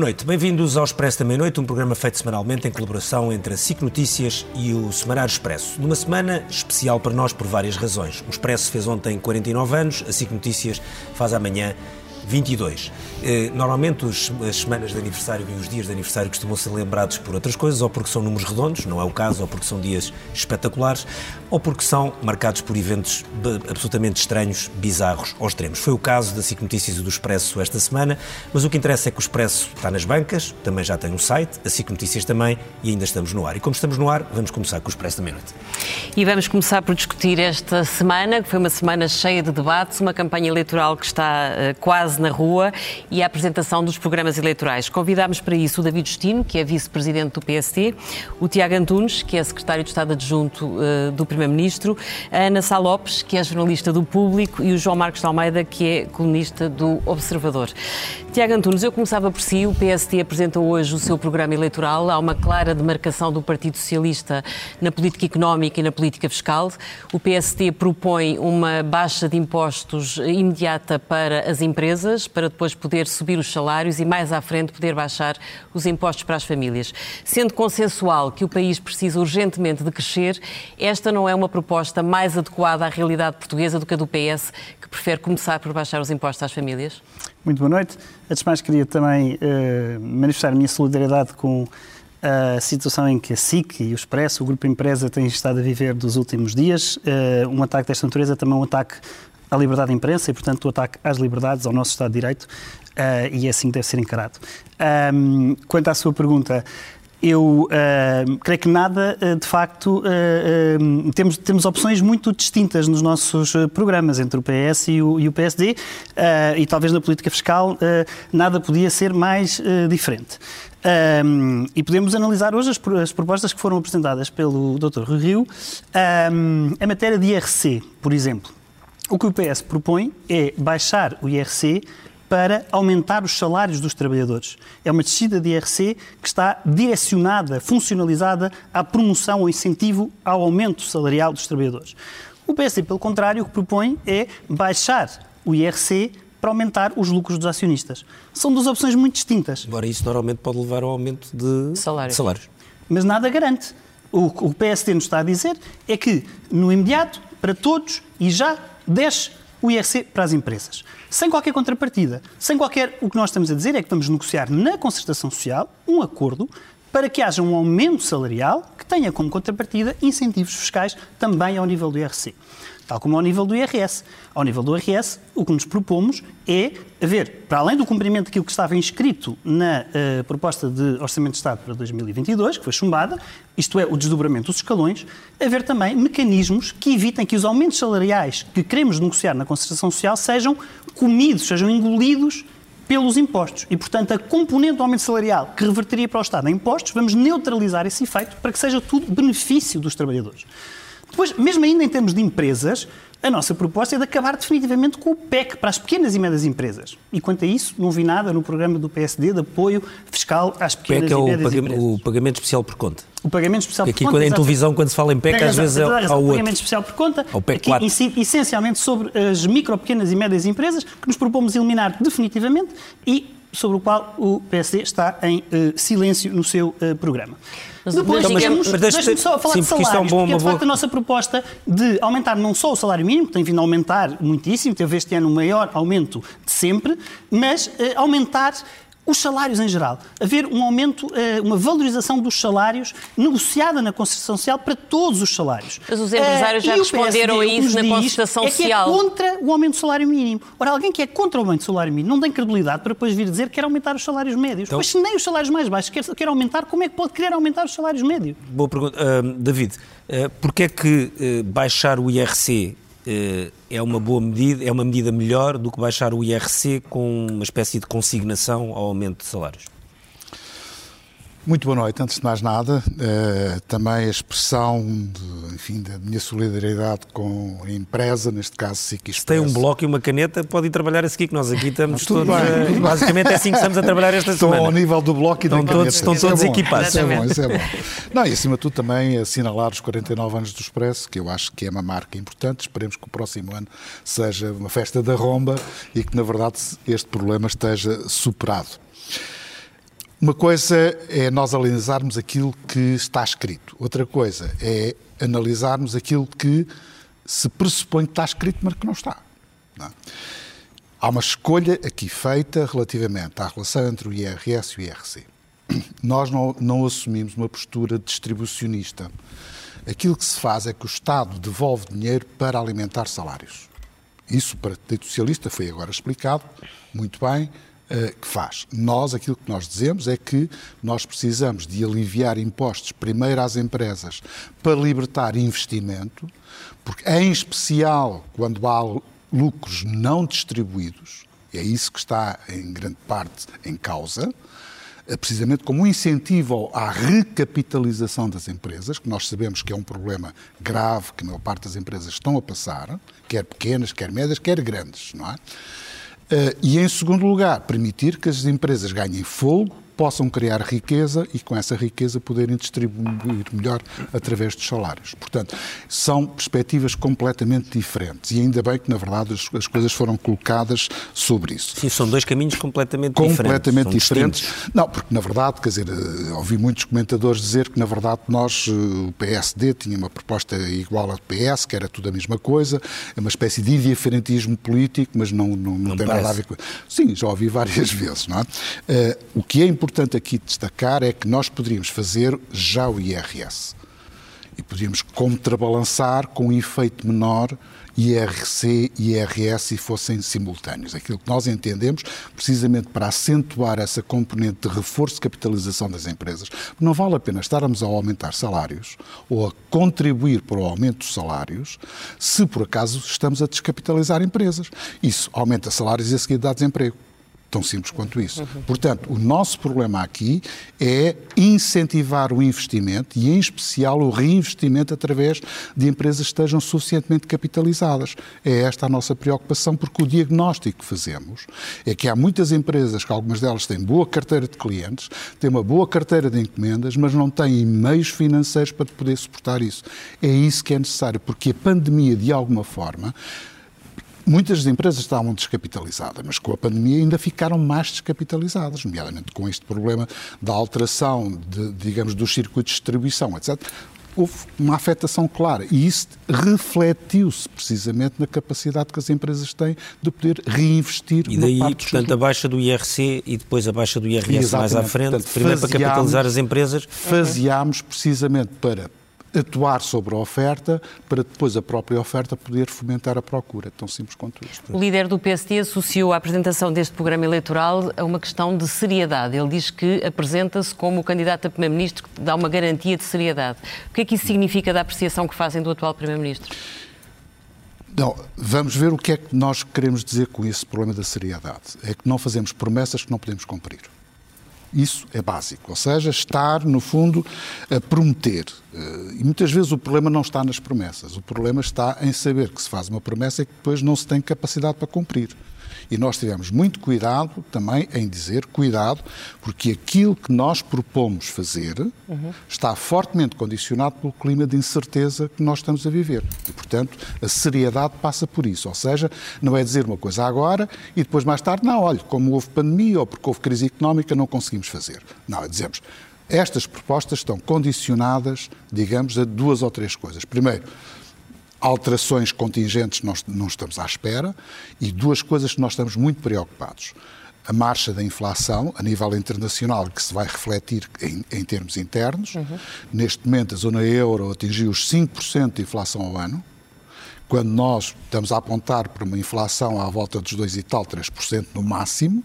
Boa noite, bem-vindos ao Expresso da Meia-Noite, um programa feito semanalmente em colaboração entre a SIC Notícias e o Semanário Expresso. Numa semana especial para nós por várias razões. O Expresso fez ontem 49 anos, a SIC Notícias faz amanhã 22. Eh, normalmente os, as semanas de aniversário e os dias de aniversário costumam ser lembrados por outras coisas, ou porque são números redondos, não é o caso, ou porque são dias espetaculares, ou porque são marcados por eventos absolutamente estranhos, bizarros ou extremos. Foi o caso da SIC Notícias e do Expresso esta semana, mas o que interessa é que o Expresso está nas bancas, também já tem um site, a SIC Notícias também, e ainda estamos no ar. E como estamos no ar, vamos começar com o Expresso da Meia-Noite. E vamos começar por discutir esta semana, que foi uma semana cheia de debates, uma campanha eleitoral que está uh, quase na rua e a apresentação dos programas eleitorais. Convidámos para isso o David Justino, que é vice-presidente do PST, o Tiago Antunes, que é secretário de Estado adjunto uh, do Primeiro-Ministro, a Ana Sá Lopes, que é jornalista do Público, e o João Marcos de Almeida, que é colunista do Observador. Tiago Antunes, eu começava por si. O PST apresenta hoje o seu programa eleitoral. Há uma clara demarcação do Partido Socialista na política económica e na política fiscal. O PST propõe uma baixa de impostos imediata para as empresas, para depois poder subir os salários e mais à frente poder baixar os impostos para as famílias. Sendo consensual que o país precisa urgentemente de crescer, esta não é uma proposta mais adequada à realidade portuguesa do que a do PS, que prefere começar por baixar os impostos às famílias? Muito boa noite. Antes de mais, queria também uh, manifestar a minha solidariedade com a situação em que a SIC e o Expresso, o Grupo Empresa, têm estado a viver dos últimos dias. Uh, um ataque desta natureza é também um ataque à liberdade de imprensa e, portanto, o ataque às liberdades, ao nosso Estado de Direito, uh, e é assim que deve ser encarado. Um, quanto à sua pergunta, eu uh, creio que nada, uh, de facto, uh, temos, temos opções muito distintas nos nossos programas entre o PS e o, e o PSD, e talvez na política fiscal nada podia ser mais diferente. Um, e podemos analisar hoje as, as, propostas que foram apresentadas pelo Dr. Rui Rio um, em matéria de IRC, por exemplo. O que o PS propõe é baixar o IRC para aumentar os salários dos trabalhadores. É uma descida de IRC que está direcionada, funcionalizada à promoção ou incentivo ao aumento salarial dos trabalhadores. O PSD, pelo contrário, o que propõe é baixar o IRC para aumentar os lucros dos acionistas. São duas opções muito distintas. Agora, isso normalmente pode levar ao aumento de Salário. salários. Mas nada garante. O que o PSD nos está a dizer é que, no imediato, para todos e já, desce o IRC para as empresas. Sem qualquer contrapartida, sem qualquer. O que nós estamos a dizer é que vamos negociar na concertação social um acordo para que haja um aumento salarial que tenha como contrapartida incentivos fiscais também ao nível do IRC tal como ao nível do IRS. Ao nível do IRS, o que nos propomos é haver, para além do cumprimento daquilo que estava inscrito na uh, proposta de Orçamento de Estado para 2022, que foi chumbada, isto é, o desdobramento dos escalões, haver também mecanismos que evitem que os aumentos salariais que queremos negociar na concertação social sejam comidos, sejam engolidos pelos impostos. E, portanto, a componente do aumento salarial que reverteria para o Estado em impostos, vamos neutralizar esse efeito para que seja tudo benefício dos trabalhadores. Depois, mesmo ainda em termos de empresas, a nossa proposta é de acabar definitivamente com o PEC para as pequenas e médias empresas. E quanto a isso, não vi nada no programa do PSD de apoio fiscal às pequenas PEC é e médias empresas. O pagamento especial por conta. O pagamento especial por aqui, conta. Aqui, em televisão, quando se fala em PEC, às vezes é ao outro. O pagamento especial por conta, aqui, essencialmente sobre as micro, pequenas e médias empresas, que nos propomos eliminar definitivamente e sobre o qual o PSD está em uh, silêncio no seu uh, programa. Mas Depois, então, digamos, deixe-me só falar sim, de salários, porque, é um bom, porque de facto boa... a nossa proposta de aumentar não só o salário mínimo, que tem vindo a aumentar muitíssimo, teve este ano o maior aumento de sempre, mas uh, aumentar os salários em geral. Haver um aumento, eh, uma valorização dos salários negociada na concertação social para todos os salários. Mas os empresários uh, já responderam a isso na concertação é social. É contra o aumento do salário mínimo. Ora, alguém que é contra o aumento do salário mínimo não tem credibilidade para depois vir dizer que quer aumentar os salários médios. Então, Mas se nem os salários mais baixos quer, quer aumentar, como é que pode querer aumentar os salários médios? Boa pergunta. Uh, David, uh, porquê é que uh, baixar o IRC é uma boa medida, é uma medida melhor do que baixar o IRC com uma espécie de consignação ao aumento de salários? Muito boa noite. Antes de mais nada, eh, também a expressão de, enfim, da minha solidariedade com a empresa, neste caso SIC Se tem um bloco e uma caneta, pode ir trabalhar a seguir, que nós aqui estamos todos... Bem, a, basicamente é assim que estamos a trabalhar esta Estão semana. ao nível do bloco e estão da todos, caneta. Estão todos é equipados. Isso é bom, isso é bom. Não, e acima de tudo também assinalar os 49 anos do Expresso, que eu acho que é uma marca importante. Esperemos que o próximo ano seja uma festa da romba e que, na verdade, este problema esteja superado. Uma coisa é nós analisarmos aquilo que está escrito, outra coisa é analisarmos aquilo que se pressupõe que está escrito, mas que não está. Não é? Há uma escolha aqui feita relativamente à relação entre o IRS e o IRC. Nós não, não assumimos uma postura distribucionista. Aquilo que se faz é que o Estado devolve dinheiro para alimentar salários. Isso, para o Partido Socialista, foi agora explicado muito bem uh, que faz. Nós, aquilo que nós dizemos é que nós precisamos de aliviar impostos primeiro às empresas para libertar investimento, porque, em especial, quando há lucros não distribuídos, é isso que está em grande parte em causa, eh, precisamente como um incentivo à recapitalização das empresas, que nós sabemos que é um problema grave que a maior parte das empresas estão a passar, quer pequenas, quer médias, quer grandes, não é? Eh, e, em segundo lugar, permitir que as empresas ganhem fogo possam criar riqueza e com essa riqueza poderem distribuir melhor através dos salários. Portanto, são perspectivas completamente diferentes e ainda bem que, na verdade, as, as coisas foram colocadas sobre isso. Sim, são dois caminhos completamente, completamente diferentes. diferentes. Não, porque, na verdade, quer dizer, eh, ouvi muitos comentadores dizer que, na verdade, nós, eh, o PSD, tinha uma proposta igual à do PS, que era tudo a mesma coisa, é uma espécie de diferentismo político, mas não, não, não, não tem parece. nada a ver com... Sim, já ouvi várias vezes, não é? Uh, o que é importante importante aqui destacar é que nós poderíamos fazer já o IRS e podíamos contrabalançar com um efeito menor IRC e IRS e fossem simultâneos. Aquilo que nós entendemos, precisamente para acentuar essa componente de reforço de capitalização das empresas, não vale a pena estarmos a aumentar salários ou a contribuir para o aumento dos salários se por acaso estamos a descapitalizar empresas. Isso aumenta salários e a seguir dá desemprego. Tão simples quanto isso. Portanto, o nosso problema aqui é incentivar o investimento e, em especial, o reinvestimento através de empresas que estejam suficientemente capitalizadas. É esta a nossa preocupação, porque o diagnóstico que fazemos é que há muitas empresas, que algumas delas têm boa carteira de clientes, têm uma boa carteira de encomendas, mas não têm meios financeiros para poder suportar isso. É isso que é necessário, porque a pandemia, de alguma forma, Muitas empresas estavam descapitalizadas, mas com a pandemia ainda ficaram mais descapitalizadas, nomeadamente com este problema da alteração, de, digamos, dos circuitos de distribuição, etc houve uma afetação clara e isso refletiu-se precisamente na capacidade que as empresas têm de poder reinvestir E daí, portanto, a baixa do IRC e depois a baixa do IRS Exatamente. mais à frente, portanto, primeiro para capitalizar as empresas. Faseámos precisamente para atuar sobre a oferta para depois a própria oferta poder fomentar a procura. Tão simples quanto isto. O líder do PSD associou a apresentação deste programa eleitoral a uma questão de seriedade. Ele diz que apresenta-se como o candidato a Primeiro-Ministro que dá uma garantia de seriedade. O que é que isso significa da apreciação que fazem do atual Primeiro-Ministro? Não, vamos ver o que é que nós queremos dizer com esse problema da seriedade. É que não fazemos promessas que não podemos cumprir. Isso é básico, ou seja, estar, no fundo, a prometer. Eh, e muitas vezes o problema não está nas promessas, o problema está em saber que se faz uma promessa e que depois não se tem capacidade para cumprir. E nós tivemos muito cuidado também em dizer, cuidado, porque aquilo que nós propomos fazer uhum. está fortemente condicionado pelo clima de incerteza que nós estamos a viver. E, portanto, a seriedade passa por isso. Ou seja, não é dizer uma coisa agora e depois mais tarde, não, olha, como houve pandemia ou porque houve crise económica, não conseguimos fazer. Não, é dizemos, estas propostas estão condicionadas, digamos, a duas ou três coisas. Primeiro, alterações contingentes nós não estamos à espera e duas coisas que nós estamos muito preocupados. A marcha da inflação a nível internacional, que se vai refletir em, em termos internos. Uhum. Neste momento, a zona euro atingiu os 5% de inflação ao ano, quando nós estamos a apontar para uma inflação à volta dos 2 e tal, 3% no máximo.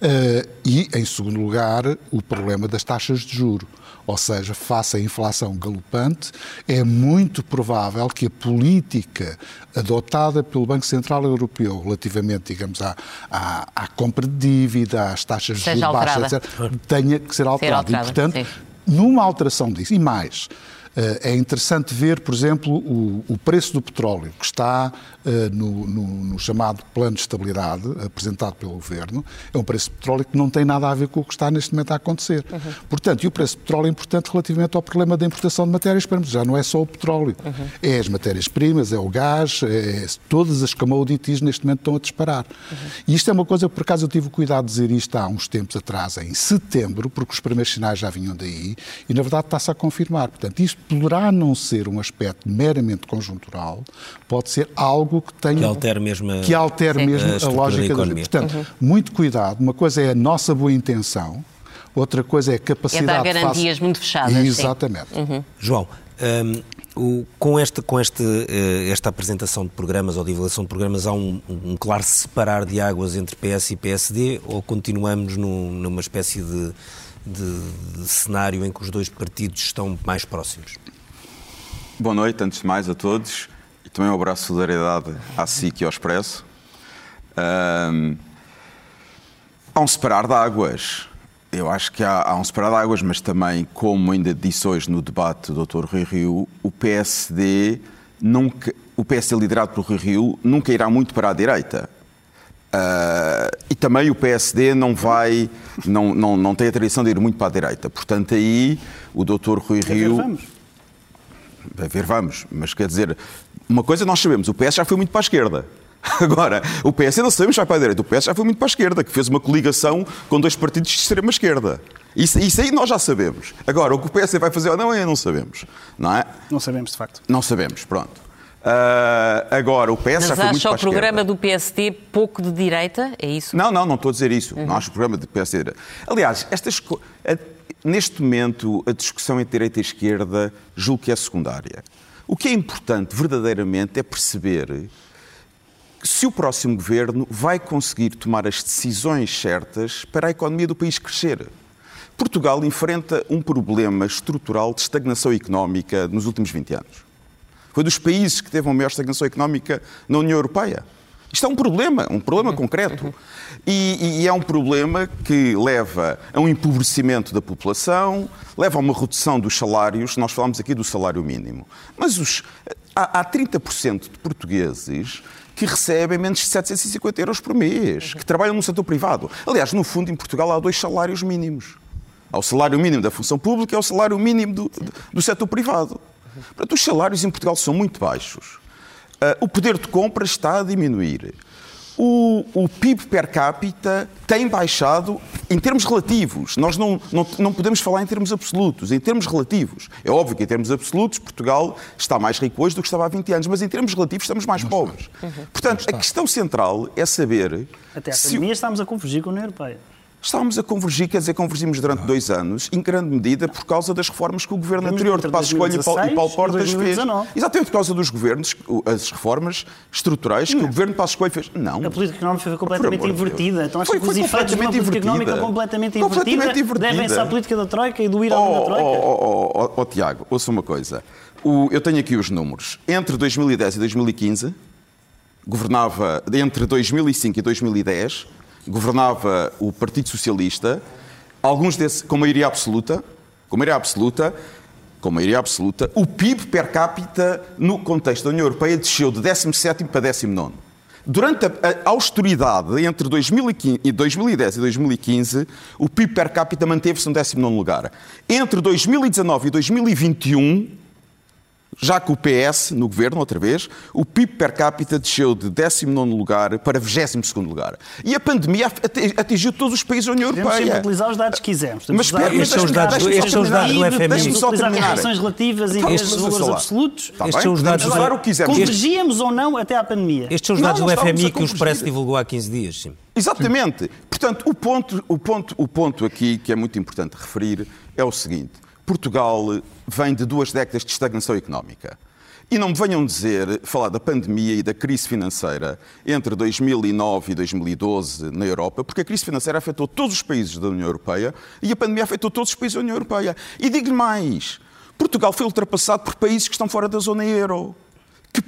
Uh, e, em segundo lugar, o problema das taxas de juro. Ou seja, face à inflação galopante, é muito provável que a política adotada pelo Banco Central Europeu relativamente, digamos, à, à, à compra de dívida, às taxas de juros baixas, etc., tenha que ser alterada. Ser alterada. E, portanto, sim. numa alteração disso, e mais, É interessante ver, por exemplo, o, o preço do petróleo, que está no, no, no, chamado Plano de Estabilidade, apresentado pelo Governo. É um preço de petróleo que não tem nada a ver com o que está neste momento a acontecer. Uhum. Portanto, e o preço de petróleo é importante relativamente ao problema da importação de matérias-primas. Já não é só o petróleo. Uhum. É as matérias-primas, é o gás, é todas as commodities neste momento estão a disparar. Uhum. E isto é uma coisa que, por acaso, eu tive o cuidado de dizer isto há uns tempos atrás, em setembro, porque os primeiros sinais já vinham daí, e na verdade está-se a confirmar. Portanto, isto poderá não ser um aspecto meramente conjuntural, pode ser algo que tenha... Que altere mesmo a, que altere mesmo a, a lógica da, da Portanto, uhum. muito cuidado. Uma coisa é a nossa boa intenção, outra coisa é a capacidade... É dar garantias face... muito fechadas. Exatamente. Uhum. João, um, o, com, este, com este, uh, esta apresentação de programas ou divulgação de programas, há um, um, claro separar de águas entre PS e PSD ou continuamos num, numa espécie de, de, de, cenário em que os dois partidos estão mais próximos? Boa noite, antes de mais, a todos também um abraço de solidariedade à SIC e ao Expresso. Um, há um separar de águas. Eu acho que há, há um separar de águas, mas também, como ainda disse hoje no debate do Dr. Rui Rio, o PSD, nunca, o PSD liderado por Rui Rio nunca irá muito para a direita. Uh, e também o PSD não vai, não, não, não tem a tradição de ir muito para a direita. Portanto, aí o Dr. Rui Rio. Vamos. A ver, vamos. Mas quer dizer, uma coisa nós sabemos, o PS já foi muito para a esquerda. Agora, o PS não sabemos vai para a direita, o PS já foi muito para a esquerda, que fez uma coligação com dois partidos de extrema esquerda. Isso, isso aí nós já sabemos. Agora, o que o PS vai fazer ou não, ainda não sabemos. Não é? Não sabemos, de facto. Não sabemos, pronto. Uh, agora, o PS Mas já foi muito para a o programa do PSD pouco de direita? É isso? Não, não, não estou a dizer isso. Uhum. Não acho o programa do PSD. Aliás, estas, neste momento, a discussão entre direita e esquerda julgo que é secundária. O que é importante, verdadeiramente, é perceber se o próximo governo vai conseguir tomar as decisões certas para a economia do país crescer. Portugal enfrenta um problema estrutural de estagnação económica nos últimos 20 anos. Foi dos países que teve uma maior estagnação económica na União Europeia. Isto é um problema, um problema concreto. E, e, é um problema que leva a um empobrecimento da população, leva a uma redução dos salários. Nós falamos aqui do salário mínimo. Mas os, há, há 30% de portugueses que recebem menos de 750 euros por mês, que trabalham no setor privado. Aliás, no fundo, em Portugal há dois salários mínimos. Há o salário mínimo da função pública e há o salário mínimo do, do setor privado. Portanto, os salários em Portugal são muito baixos. Uh, o poder de compra está a diminuir. O, o, PIB per capita tem baixado em termos relativos. Nós não, não, não, podemos falar em termos absolutos, em termos relativos. É óbvio que em termos absolutos Portugal está mais rico hoje do que estava há 20 anos, mas em termos relativos estamos mais não pobres. Uhum. Portanto, a questão central é saber... Até a pandemia se... estamos a convergir com a União Europeia. Estávamos a convergir, quer dizer, convergimos durante dois anos, em grande medida por causa das reformas que o governo anterior de Passos Coelho e Paulo Portas fez. Exatamente por causa dos governos, as reformas estruturais que o governo de Passos Coelho fez. Não. A política económica foi completamente invertida. Então acho foi, que os efeitos de uma política económica completamente, completamente invertida, devem-se à política da Troika e do ir oh, Troika. Oh, oh, oh, oh, Tiago, ouça uma coisa. O, eu tenho aqui os números. Entre 2010 e 2015, governava, entre 2005 e 2010 governava o Partido Socialista, alguns desses com maioria absoluta, com maioria absoluta, com maioria absoluta, o PIB per capita no contexto da União Europeia desceu de 17 para 19. Durante a, austeridade entre 2015, 2010 e 2015, o PIB per capita manteve-se no 19 lugar. Entre 2019 e 2021, já que o PS, no governo, outra vez, o PIB per capita desceu de 19 lugar para 22 lugar. E a pandemia atingiu todos os países da União Europeia. Podemos utilizar os dados que quisermos. Mas, mas estes são os dados, estes são os dados do FMI. Deixe-me só terminar. As relativas e os valores absolutos. Tá estes são os dados Agora, o que quisermos. Convergíamos ou não até à pandemia? Estes são os dados do FMI que o Expresso divulgou há 15 dias, sim. Exatamente. Portanto, o ponto, o, ponto, o ponto aqui que é muito importante referir é o seguinte. Portugal vem de duas décadas de estagnação económica. E não me venham dizer, falar da pandemia e da crise financeira entre 2009 e 2012 na Europa, porque a crise financeira afetou todos os países da União Europeia e a pandemia afetou todos os países da União Europeia. E digo-lhe mais: Portugal foi ultrapassado por países que estão fora da zona euro que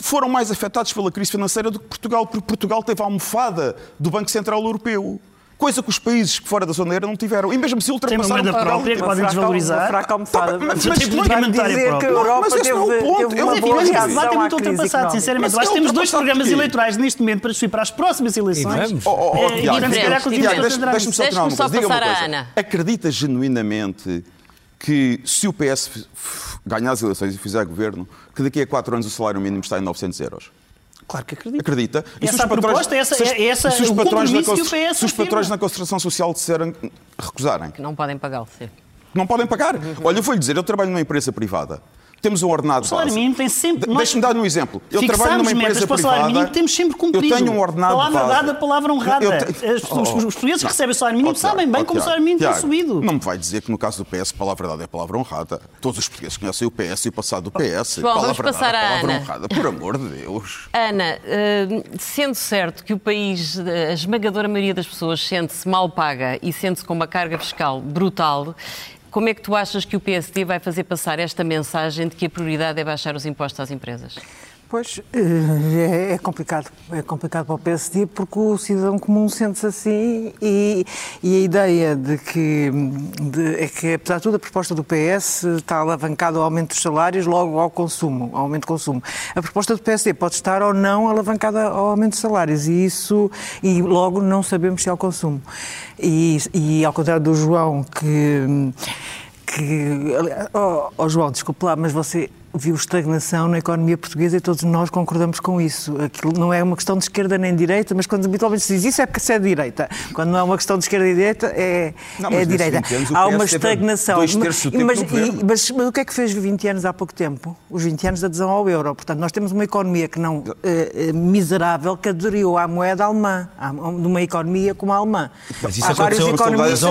foram mais afetados pela crise financeira do que Portugal, porque Portugal teve a almofada do Banco Central Europeu. Coisa que os países fora da zona euro não tiveram. E mesmo se ultrapassaram moeda Portugal- própria que podem desvalorizar. Uma fraca almofada. Tá, mas- Mas mas tem tem que monetária dizer que a. Europa Mas esse não é o ponto. Eu uma não mas esse debate é muito ultrapassado, sinceramente. Mas Eu acho que temos dois programas eleitorais neste momento para subir para as próximas eleições. E vamos. Deixa-me só uma coisa. uma passar à coisa. Ana. Acredita genuinamente que se o PS ganhar as eleições e fizer governo, que daqui a quatro anos o salário mínimo está em 900 euros? Claro que acredito. Acredita? E Essa proposta, essa- se os- é- essa se os o patrões na o Se os patrões na concertação social disserem recusarem, Que não podem pagá-lo, sim. não podem pagar. Olha, eu vou-lhe dizer, eu trabalho numa empresa privada. Temos um ordenado O salário base. mínimo tem sempre- De- nós Deixa-me dar um exemplo. Eu trabalho numa empresa para o salário privada. mínimo, temos sempre cumprido. Eu tenho um ordenado Palavra base. dada, palavra honrada. Eu te- pessoas- Oh, oh. Os portugueses que recebem o salário mínimo Oh, sabem bem oh, como o salário mínimo tem Tiago, subido. Não me vai dizer que no caso do PS, palavra dada é palavra honrada. Todos os portugueses conhecem o PS e o passado do PS. João, palavra vamos passar dada, palavra Ana. honrada. Por amor de Deus. Ana, eh, sendo certo que o país, a esmagadora maioria das pessoas sente-se mal paga e sente-se com uma carga fiscal brutal, como é que tu achas que o PSD vai fazer passar esta mensagem de que a prioridade é baixar os impostos às empresas? Pois, eh, é, complicado. É complicado para o PSD porque o cidadão comum sente-se assim e, e a ideia de que, de- é que, apesar de tudo, a proposta do PS está alavancada ao aumento dos salários, logo ao consumo, ao aumento do consumo. A proposta do PSD pode estar ou não alavancada ao aumento dos salários e isso, e logo não sabemos se é ao consumo. E, e ao contrário do João, que que. Oh, oh, João, desculpe lá, mas você viu estagnação na economia portuguesa e todos nós concordamos com isso. Aquilo não é uma questão de esquerda nem de direita, mas quando habitualmente se diz isso é porque se é de direita. Quando não é uma questão de esquerda e direita, é, Não, é direita. 20 anos o Há uma estagnação. dois terços do tempo mas, e- mas, mas o que é que fez 20 anos há pouco tempo? Os 20 anos de adesão ao euro. Portanto, nós temos uma economia que não eh, eh, miserável que aderiu à moeda alemã, à- de uma economia como a alemã. Mas isso Há vários aconteceu, economistas-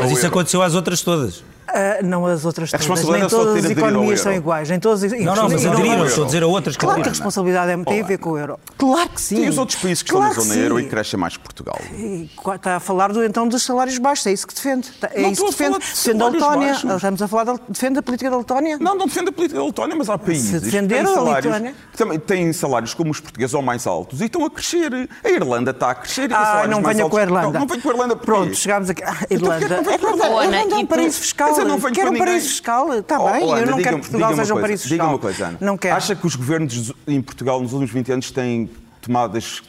mas, isso aconteceu às outras todas. Ah, não as outras A todas. responsabilidade Nem é todas as economias são iguais. Nem todas, Não, não, mas aderiram, não- estou a dizer a outras. Claro que a responsabilidade é- tem a ver com o euro. Claro que sim. E os outros países que Claro estão na zona sim. euro e crescem mais que Portugal? E Está a falar do, então dos salários baixos, é isso que defende. É Não isso que a defende. de Defende a Letónia. Estamos a falar da, defende a política da Letónia? Não, não defende a política da Letónia, mas há países Se que têm a salários, também têm salários como os portugueses ou mais altos e estão a crescer. A Irlanda está a crescer e tem Ah, salários não venha com a Irlanda. Não, não venho com a Irlanda? Pronto, chegámos aqui. Ah, Irlanda. vem É a Irlanda? a Irlanda é E um paraíso fiscal. Mas eu não venho Quero um ninguém. paraíso fiscal. Está Oh, bem, oh, Ana, eu não quero que Portugal seja um paraíso fiscal. Diga-me uma coisa, Ana. Não quero. Acha que os governos em Portugal nos últimos 20 anos têm tomado as,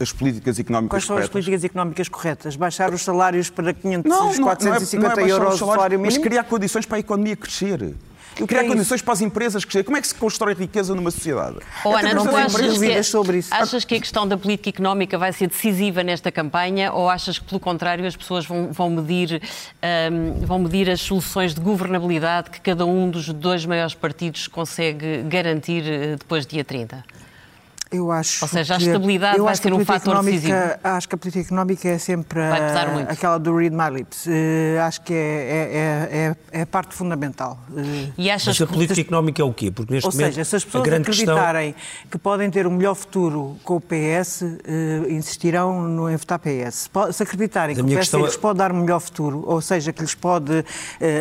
as políticas económicas Quais são as corretas? políticas económicas corretas? Baixar os salários para 500, Não, não, não é- 450 não é euros os o salário mas mínimo? criar condições para a economia crescer. Que criar isso? condições para as empresas crescer. Como é que se constrói riqueza numa sociedade? Oh, Ana, não achas que, sobre isso. achas que a questão da política económica vai ser decisiva nesta campanha ou achas que, pelo contrário, as pessoas vão, vão medir, ahm, vão medir as soluções de governabilidade que cada um dos dois maiores partidos consegue garantir eh, depois do dia 30? Eu acho Ou seja, a que- estabilidade eu vai acho ser que a um política fator económica- decisivo. Acho que a política económica é sempre a- aquela do read my lips. Eh, acho que é, é, é, é- é a parte fundamental. Eh, E achas Mas a que política económica é o quê? Porque neste ou momento seja, se as a pessoas grande questão... acreditarem que podem ter um melhor futuro com o PS, eh, insistirão no em votar PS. Se acreditarem que o PS questão é- lhes pode dar um melhor futuro, ou seja, que lhes pode,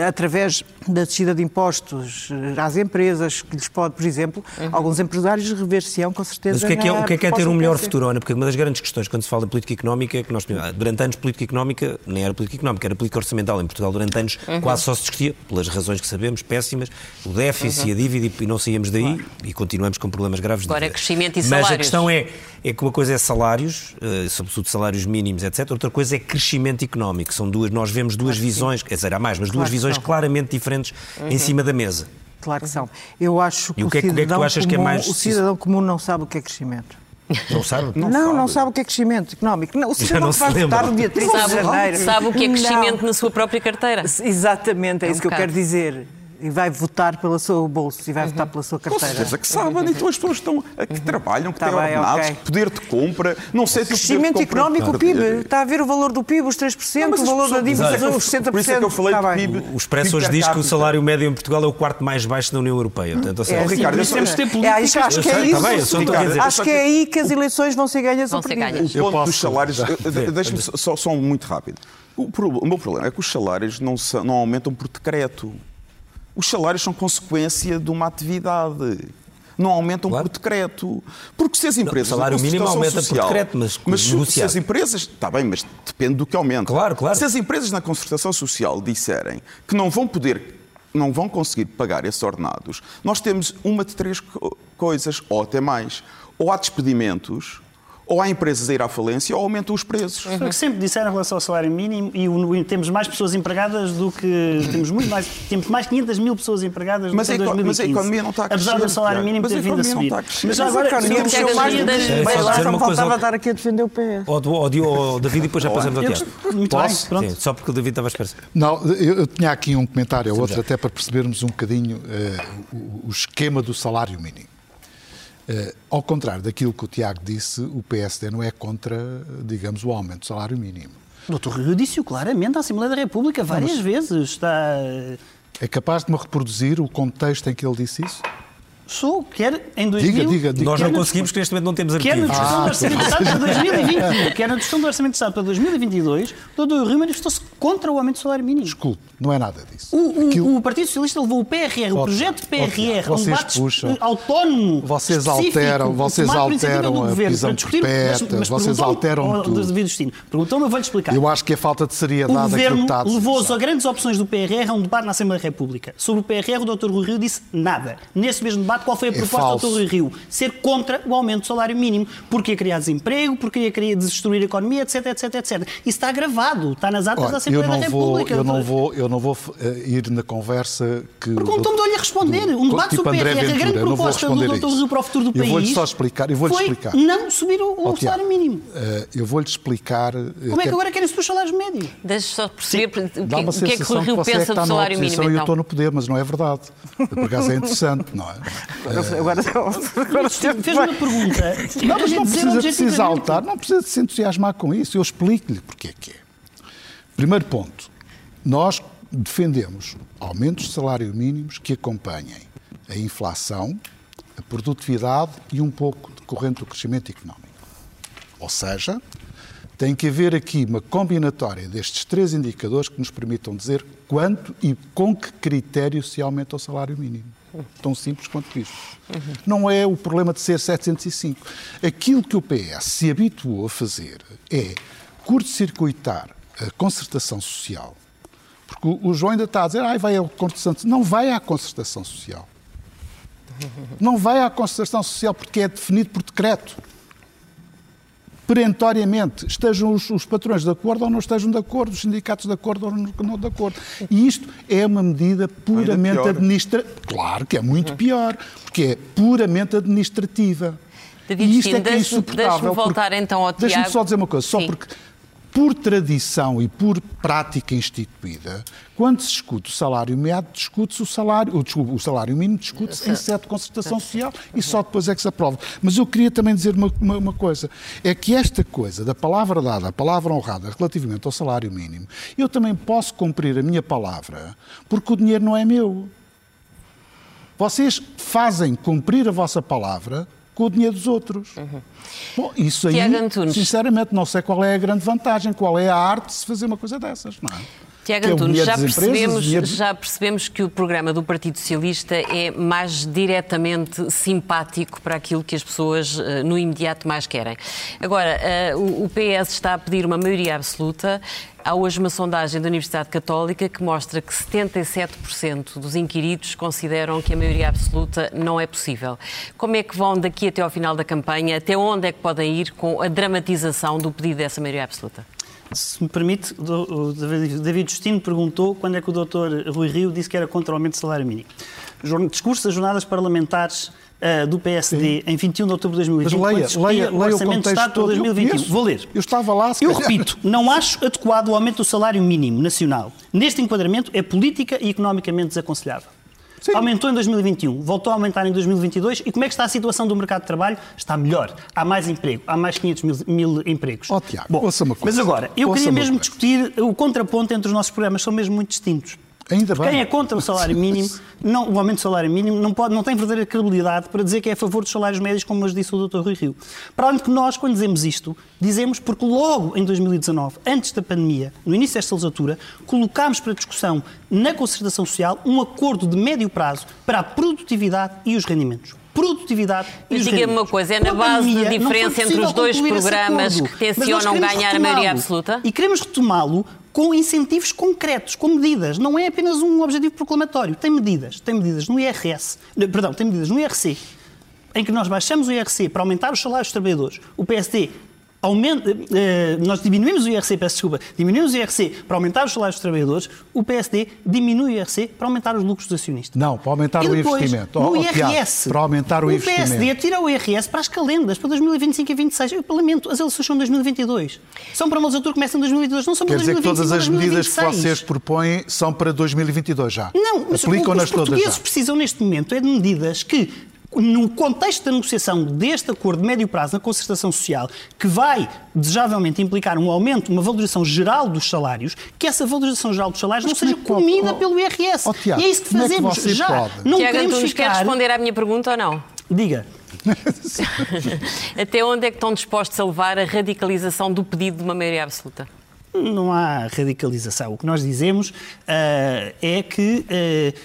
através da descida de impostos às empresas, que lhes pode, por exemplo, alguns empresários rever-se-ão com certeza. Mas o que é que é, o que é, que é ter um melhor futuro, Ana? Porque uma das grandes questões quando se fala de política económica é que nós, durante anos, política económica nem era política económica, era política orçamental. Em Portugal, durante anos, quase só se discutia, pelas razões que sabemos, péssimas, o déficit e a dívida e não saíamos daí e continuamos com problemas graves de Agora é crescimento e Mas salários. a questão é, é que uma coisa é salários, eh, sobretudo salários mínimos, etc. Outra coisa é crescimento económico. São duas, nós vemos duas visões, quer dizer, há mais, mas duas Claro visões claramente diferentes em cima da mesa. Claro que são. Eu acho que, E o que é que- o que é que tu cidadão achas que é comum- mais- O cidadão comum não sabe o que é crescimento. Não sabe? Não, não, sabe o que é crescimento económico. Não, o cidadão não que vai votar no dia 30 de sabe, janeiro. sabe o que é crescimento Não. na sua própria carteira? Exatamente, é, É um isso que eu quero dizer. E vai votar pelo seu bolso e vai votar pela sua Com carteira. certeza que sabem, então as pessoas estão, a que trabalham, que Tá têm bem, ordenados, ok. poder de compra, não sei se o de Crescimento económico, o. PIB. Está a ver o valor do PIB, os 3%, Não, o valor da dívida, é os 60%. Por isso é que eu falei de bem. PIB. O Expresso PIB hoje per diz que o salário médio em Portugal é o quarto mais baixo da União Europeia. Portanto, ou seja, É, assim, Ricardo, por eu isso só- temos eu- de ter políticas. eu Acho que é está isso. bem, eu só estou a Ricardo, dizer. eu Acho que é aí que as eleições vão ser ganhas ou perdidas. ganhas. O ponto dos salários, deixe-me só, um muito rápido. O, meu problema é que os salários não aumentam por decreto. Os salários são consequência de uma atividade. não aumentam Claro. por decreto. Porque se as empresas. o salário mínimo aumenta por social- decreto, mas mas se- as empresas. Está bem, mas depende do que aumenta. Claro, claro. Se as empresas na concertação social disserem que não vão poder. Não vão conseguir pagar esses ordenados. Nós temos uma de três co- coisas, ou até mais. Ou há despedimentos, ou há empresas a ir à falência, ou aumentam os preços. Foi o que sempre disseram em relação ao salário mínimo e o- temos mais pessoas empregadas do que. Temos muito mais. Temos mais 500 mil pessoas empregadas do Mas que em a eco- 2015. mas a economia não está a Apesar crescer, do salário mínimo Mas a ter vindo a economia não subir. está a crescer. Mas agora. a economia eu- mexeu Tiago, mais Deixa-me Bem, só coisa faltava ao- estar aqui a defender o PS. Do- Di- ao David e depois já passamos ao Tiago. muito bem, Posso? pronto. Sim, só porque o David estava a esperar. Não, eu, eu tinha aqui um comentário ou outro, já. até para percebermos um bocadinho eh, o, o esquema do salário mínimo. Eh, ao contrário daquilo que o Tiago disse, o PSD não é contra, digamos, o aumento do salário mínimo. Dr. Rio disse-o claramente à Assembleia da República várias vezes. Está. É capaz de me reproduzir o contexto em que ele disse isso? Sou, quer em 2000. diga, diga. Nós quer não conseguimos, porque neste momento não temos Quer na arquivos. discussão do Orçamento de Estado para 2021, quer na discussão do Orçamento de Estado para 2022, o Dr. Rio manifestou-se contra o aumento do salário mínimo. Desculpe, não é nada disso. O, o- Aquilo- o Partido Socialista levou o PRR, o projeto de PRR, a um vocês debate puxam. autónomo. Vocês alteram- vocês alteram a governo para discutir, perpétua, vocês perguntou-me alteram tudo. Perguntou-me, eu vou-lhe explicar. Eu acho que a falta de O seriedade que Governo a levou as grandes opções do PRR a um debate na Assembleia da República. Sobre o PRR, o Dr. Rui Rio disse nada. Nesse mesmo debate, qual foi a É proposta falso. do Rio? Ser contra o aumento do salário mínimo, porque ia criar desemprego, porque ia querer destruir a economia, etc, etc, etc. Isso está gravado, está nas atas da Olha, eu Assembleia da não vou, República. eu não vou, eu não vou eh, ir na conversa que Perguntou-me de olho a responder. Um debate tipo sobre o PRR, a Ventura, grande eu não vou proposta do a Dr. Rio para o futuro do Eu país vou-lhe só explicar, eu vou-lhe explicar. não subir o, o salário mínimo. eh, eu vou-lhe explicar. Como é que agora querem subir os salários médios? Deixa só perceber o que, Dá uma o que é que o Rio é pensa do salário mínimo. e eu Então. estou no poder, mas não é verdade. Por acaso é interessante, não é? Agora, agora Fez-me uma pergunta. Não, mas não Dizer precisa de se objetivamente. exaltar, não precisa de se entusiasmar com isso. Eu explico-lhe porque é que é. Primeiro ponto, nós defendemos aumentos de salário mínimos que acompanhem a inflação, a produtividade e um pouco decorrente do crescimento económico. Ou seja, tem que haver aqui uma combinatória destes três indicadores que nos permitam dizer quanto e com que critério se aumenta o salário mínimo. Tão simples quanto isto. Não é o problema de ser 705. Aquilo que o PS se habituou a fazer é curto-circuitar a concertação social. Porque o- João ainda está a dizer, ah, vai à concertação. Não vai à concertação social. Não vai à concertação social porque é definido por decreto perentoriamente, estejam os, os patrões de acordo ou não estejam de acordo, os sindicatos de acordo ou não, não de acordo. E isto é uma medida puramente administrativa. Claro que é muito pior, porque é puramente administrativa. David e isto é Justino, que é deixe-me- insuportável. deixe-me voltar porque- então ao Deixa-me Tiago. só dizer uma coisa, só Sim. porque por tradição e por prática instituída, quando se discute o salário médio, discute-se o salário, o, desculpa, o salário mínimo discute-se em sede de concertação social e só depois é que se aprova. Mas eu queria também dizer uma, uma- uma coisa, é que esta coisa da palavra dada, a palavra honrada relativamente ao salário mínimo, eu também posso cumprir a minha palavra porque o dinheiro não é meu. Vocês fazem cumprir a vossa palavra com o dinheiro dos outros. Bom, isso aí, sinceramente, não sei qual é a grande vantagem, qual é a arte de se fazer uma coisa dessas, não é? Tiago é Antunes, já percebemos, dinheiro- já percebemos que o programa do Partido Socialista é mais diretamente simpático para aquilo que as pessoas eh, no imediato mais querem. Agora, eh, o PS está a pedir uma maioria absoluta. Há hoje uma sondagem da Universidade Católica que mostra que 77% dos inquiridos consideram que a maioria absoluta não é possível. Como é que vão daqui até ao final da campanha? Até onde é que podem ir com a dramatização do pedido dessa maioria absoluta? Se me permite, o David Justino perguntou quando é que o Dr. Rui Rio disse que era contra o aumento do salário mínimo. Jorn- Discurso das jornadas parlamentares ah, do PSD em 21 de outubro de Mas 2020, quando leia, leia, o leia o Orçamento de Estado para todo. Eu 2021. conheço. Vou ler. Eu estava lá, se Eu repito, não acho adequado o aumento do salário mínimo nacional. Neste enquadramento, é política e economicamente desaconselhável. Sim. Aumentou em 2021, voltou a aumentar em 2022. E como é que está a situação do mercado de trabalho? Está melhor. Há mais emprego, há mais 500 mil, mil empregos. Ó, Tiago, ouça uma coisa. Mas agora, eu Ouça queria mesmo coisa. discutir o contraponto entre os nossos programas, são mesmo muito distintos. Ainda bem. Quem é contra o salário mínimo, não, o aumento do salário mínimo, não, pode, não tem verdadeira credibilidade para dizer que é a favor dos salários médios, como nos disse o Dr. Rui Rio. Para além de que nós, quando dizemos isto, dizemos porque logo em 2019, antes da pandemia, no início desta legislatura, colocámos para discussão na concertação social um acordo de médio prazo para a produtividade e os rendimentos. produtividade e Mas diga-me uma coisa, é na base foi diferença entre os dois programas acordo. que tencionam ganhar a maioria absoluta? E queremos retomá-lo com incentivos concretos, com medidas. Não é apenas um objetivo proclamatório. Tem medidas. Tem medidas no IRS, perdão, tem medidas no IRC, em que nós baixamos o IRC para aumentar os salários dos trabalhadores. O PSD aumenta, eh, nós diminuímos o IRC, peço desculpa, diminuímos o IRC para aumentar os salários dos trabalhadores, o PSD diminui o IRC para aumentar os lucros dos acionistas. Não, para aumentar E o depois, investimento. No Oh, oh, IRS. para aumentar o o investimento. PSD tira o IRS para as calendas, para 2025 e 2026. Eu lamento, as eleições são em 2022. São para uma legislatura que começa em 2022, não são para Quer dizer que 2025 todas as medidas que 2026. vocês propõem são para 2022 já? Não, mas o que os portugueses já. precisam neste momento é de medidas que, no contexto da negociação deste acordo de médio prazo na concertação social, que vai desejavelmente implicar um aumento, uma valorização geral dos salários, que essa valorização geral dos salários Mas não seja é comida oh, pelo IRS. oh, Tiago, e é isso que como é que fazemos já. pode? Não Tiago queremos Antunes, quer ficar... responder à minha pergunta ou não? Diga. Até onde é que estão dispostos a levar a radicalização do pedido de uma maioria absoluta? Não há radicalização. O que nós dizemos ah, é que, ah,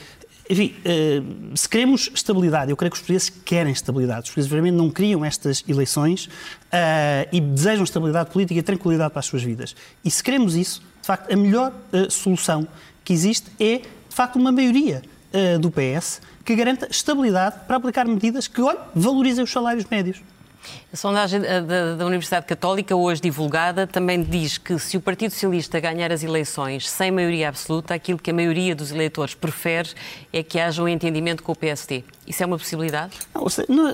enfim, ah, se queremos estabilidade, eu creio que os portugueses querem estabilidade. Os portugueses realmente não criam estas eleições ah, e desejam estabilidade política e tranquilidade para as suas vidas. E se queremos isso, de facto, a melhor ah, solução que existe é, de facto, uma maioria do PS que garanta estabilidade para aplicar medidas que, olha, valorizem os salários médios. A sondagem eh, da, da Universidade Católica, hoje divulgada, também diz que se o Partido Socialista ganhar as eleições sem maioria absoluta, aquilo que a maioria dos eleitores prefere é que haja um entendimento com o PSD. Isso é uma possibilidade?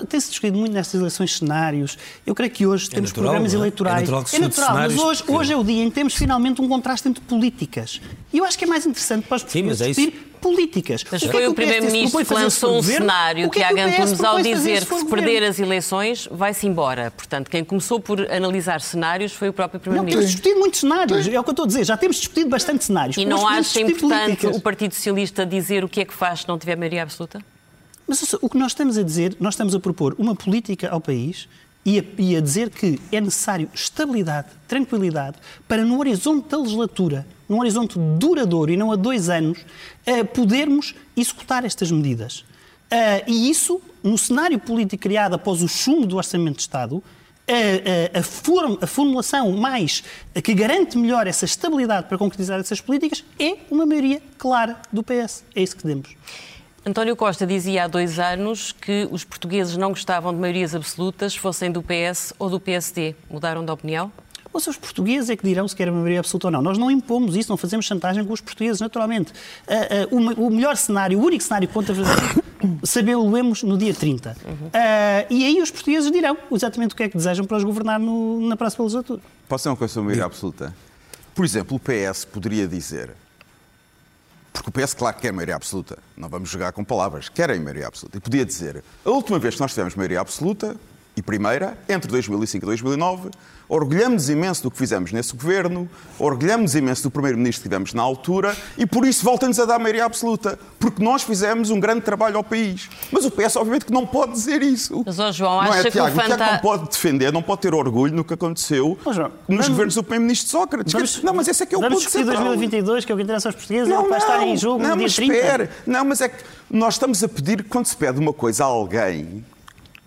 Tem-se discutido muito nestas eleições cenários. Eu creio que hoje temos natural, programas não é? eleitorais. É natural que se estude mas hoje, porque- hoje é o dia em que temos finalmente um contraste entre políticas. E eu acho que é mais interessante para os Sim, mas portugueses é isso. Políticas. Mas que é foi que o Primeiro-Ministro que lançou um governo? cenário, O que é Tiago o Antunes, ao dizer que se governo? perder as eleições, vai-se embora. Portanto, quem começou por analisar cenários foi o próprio Não, temos Primeiro-Ministro. discutido muitos cenários. É o que eu estou a dizer. Já temos discutido bastante cenários. E não acha importante políticas. o Partido Socialista dizer o que é que faz se não tiver maioria absoluta? Mas ouça, o que nós estamos a dizer, nós estamos a propor uma política ao país e a, e a dizer que é necessário estabilidade, tranquilidade, para no horizonte da legislatura, num horizonte duradouro e não a dois anos, eh, podermos executar estas medidas. Eh, e isso, no cenário político criado após o chumbo do Orçamento de Estado, a, a- a form- a formulação mais que garante melhor essa estabilidade para concretizar essas políticas é uma maioria clara do PS. É isso que temos. António Costa dizia há dois anos que os portugueses não gostavam de maiorias absolutas, fossem do PS ou do PSD. Mudaram de opinião? Ou seja, os portugueses é que dirão se querem uma maioria absoluta ou não. Nós não impomos isso, não fazemos chantagem com os portugueses, naturalmente. Ah, ah, o, o melhor cenário, o único cenário que conta sabê-lo-emos no dia 30. Ah, e aí os portugueses dirão exatamente o que é que desejam para os governar no- na próxima legislatura. Posso ser uma coisa sobre a maioria absoluta? Por exemplo, o PS poderia dizer. Porque o PS, claro, quer maioria absoluta. Não vamos jogar com palavras. Querem maioria absoluta. E podia dizer: a última vez que nós tivemos maioria absoluta, e primeira, entre 2005 e 2009, orgulhamos imenso do que fizemos nesse governo, orgulhamos imenso do primeiro-ministro que tivemos na altura, e por isso voltam-nos a dar maioria absoluta. Porque nós fizemos um grande trabalho ao país. Mas o PS, obviamente, que não pode dizer isso. Mas, ó, João, não acha é, que o Tiago? O Tiago fanta- não pode defender, não pode ter orgulho no que aconteceu Ó, João, nos vamos- governos do primeiro-ministro Sócrates. não, mas esse é que é o vamos ponto central. 2022, que é o que interessa aos portugueses, é o que vai estar em jogo não, no dia mas 30. espere. Não, mas é que nós estamos a pedir, quando se pede uma coisa a alguém,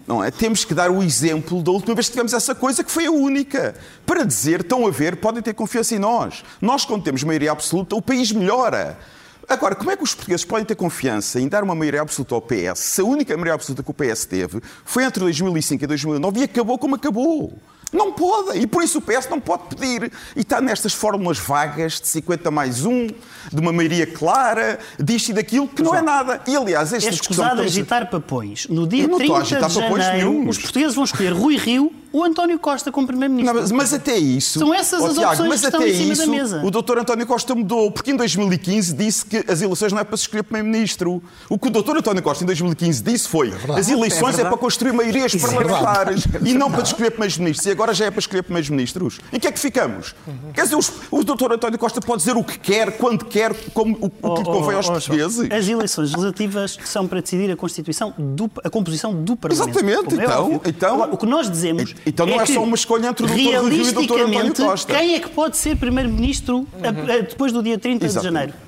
não é? Temos que dar o exemplo da última vez que tivemos essa coisa, que foi a única. Para dizer, estão a ver, podem ter confiança em nós. Nós, quando temos maioria absoluta, o país melhora. Agora, como é que os portugueses podem ter confiança em dar uma maioria absoluta ao PS se a única maioria absoluta que o PS teve foi entre 2005 e 2009 e acabou como acabou? Não pode, e por isso o PS não pode pedir. E está nestas fórmulas vagas de 50 mais 1, de uma maioria clara, disto e daquilo, que não é nada. E aliás, esta É discussão. escusado estamos a- agitar papões. No dia Eu não estou a 30 de agitar papões janeiro, os portugueses vão escolher Rui Rio ou António Costa como Primeiro-Ministro. mas, mas até isso. São essas Ó, as Tiago, opções mas que estão em cima isso, da mesa. O doutor António Costa mudou, porque em 2015 disse que as eleições não é para se escolher Primeiro-Ministro. O que o doutor António Costa em 2015 disse foi as eleições é, para construir maiorias parlamentares e não para escolher Primeiros-Ministros. E agora já é para escolher Primeiros-Ministros. Em que é que ficamos? Quer dizer, os- o doutor António Costa pode dizer o que quer, quando quer, como, o, o que lhe Oh, convém oh, aos oh, portugueses. As eleições legislativas são para decidir a constituição do, a composição do Parlamento. Exatamente, é então- óbvio. então- Agora, o que nós dizemos Então não é que, só uma escolha entre o Dr. Rui Rio e o Dr. António Costa. Quem é que pode ser primeiro-ministro a- a- depois do dia 30 Exatamente. de janeiro?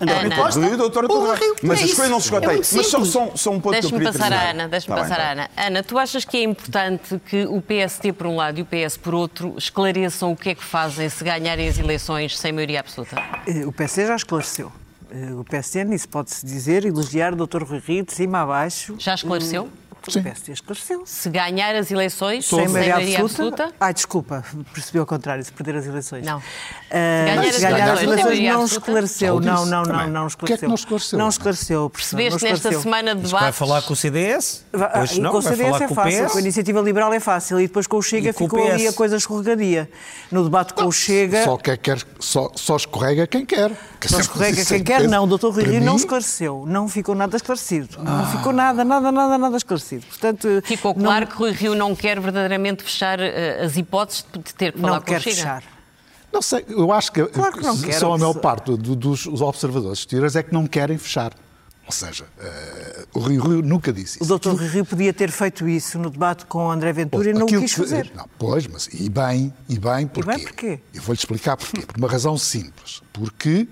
António Ana. Costa Rui, doutora. Rio. Mas É a isso. escolha não se esgotei. É Mas só, só, só um ponto que eu queria passar à Ana, deixa-me Tá passar bem. Ana. Ana, tu achas que é importante que o PST por um lado e o PS por outro esclareçam o que é que fazem se ganharem as eleições sem maioria absoluta? Eh, O PSD já esclareceu. Eh, O PSD, nisso pode-se dizer, elogiar o Dr. Rui Rio de cima a baixo. Já esclareceu? O PSD esclareceu. Se ganhar as eleições Sem sem maioria absoluta. absoluta? Ai, desculpa, percebi ao contrário, se perder as eleições. Não. Ah, ganhar as se ganhar as eleições, não esclareceu. Não, não, não, não O que é que esclareceu. não esclareceu? Não esclareceu. Percebeste nesta semana de Mas vai debates? falar com o CDS? Pois não, com o vai CDS falar é com o fácil, com a Iniciativa Liberal é fácil. E depois com o Chega ficou ali a coisa escorregadia. No debate com o Chega. Só, quer, quer, só, só escorrega quem quer. Isso é quem quer, não. O Dr. Rui Rio não esclareceu. Não ficou nada esclarecido. Não ficou nada, nada, nada, nada esclarecido. Portanto, Ficou não- claro que Rui Rio não quer verdadeiramente fechar eh, as hipóteses de ter que falar não com quer o Chega. fechar. Não sei, eu acho que, Claro que não s- quer, só a maior parte do- dos observadores exteriores é que não querem fechar. Ou seja, eh, o Rio Rio nunca disse O isso. Dr. Rui Rio podia ter feito isso no debate com André Ventura e não o Aquilo quis que- fazer. Não, pois, mas e bem, e bem porquê? bem porquê? Eu vou-lhe explicar porquê. Por uma razão simples. Porque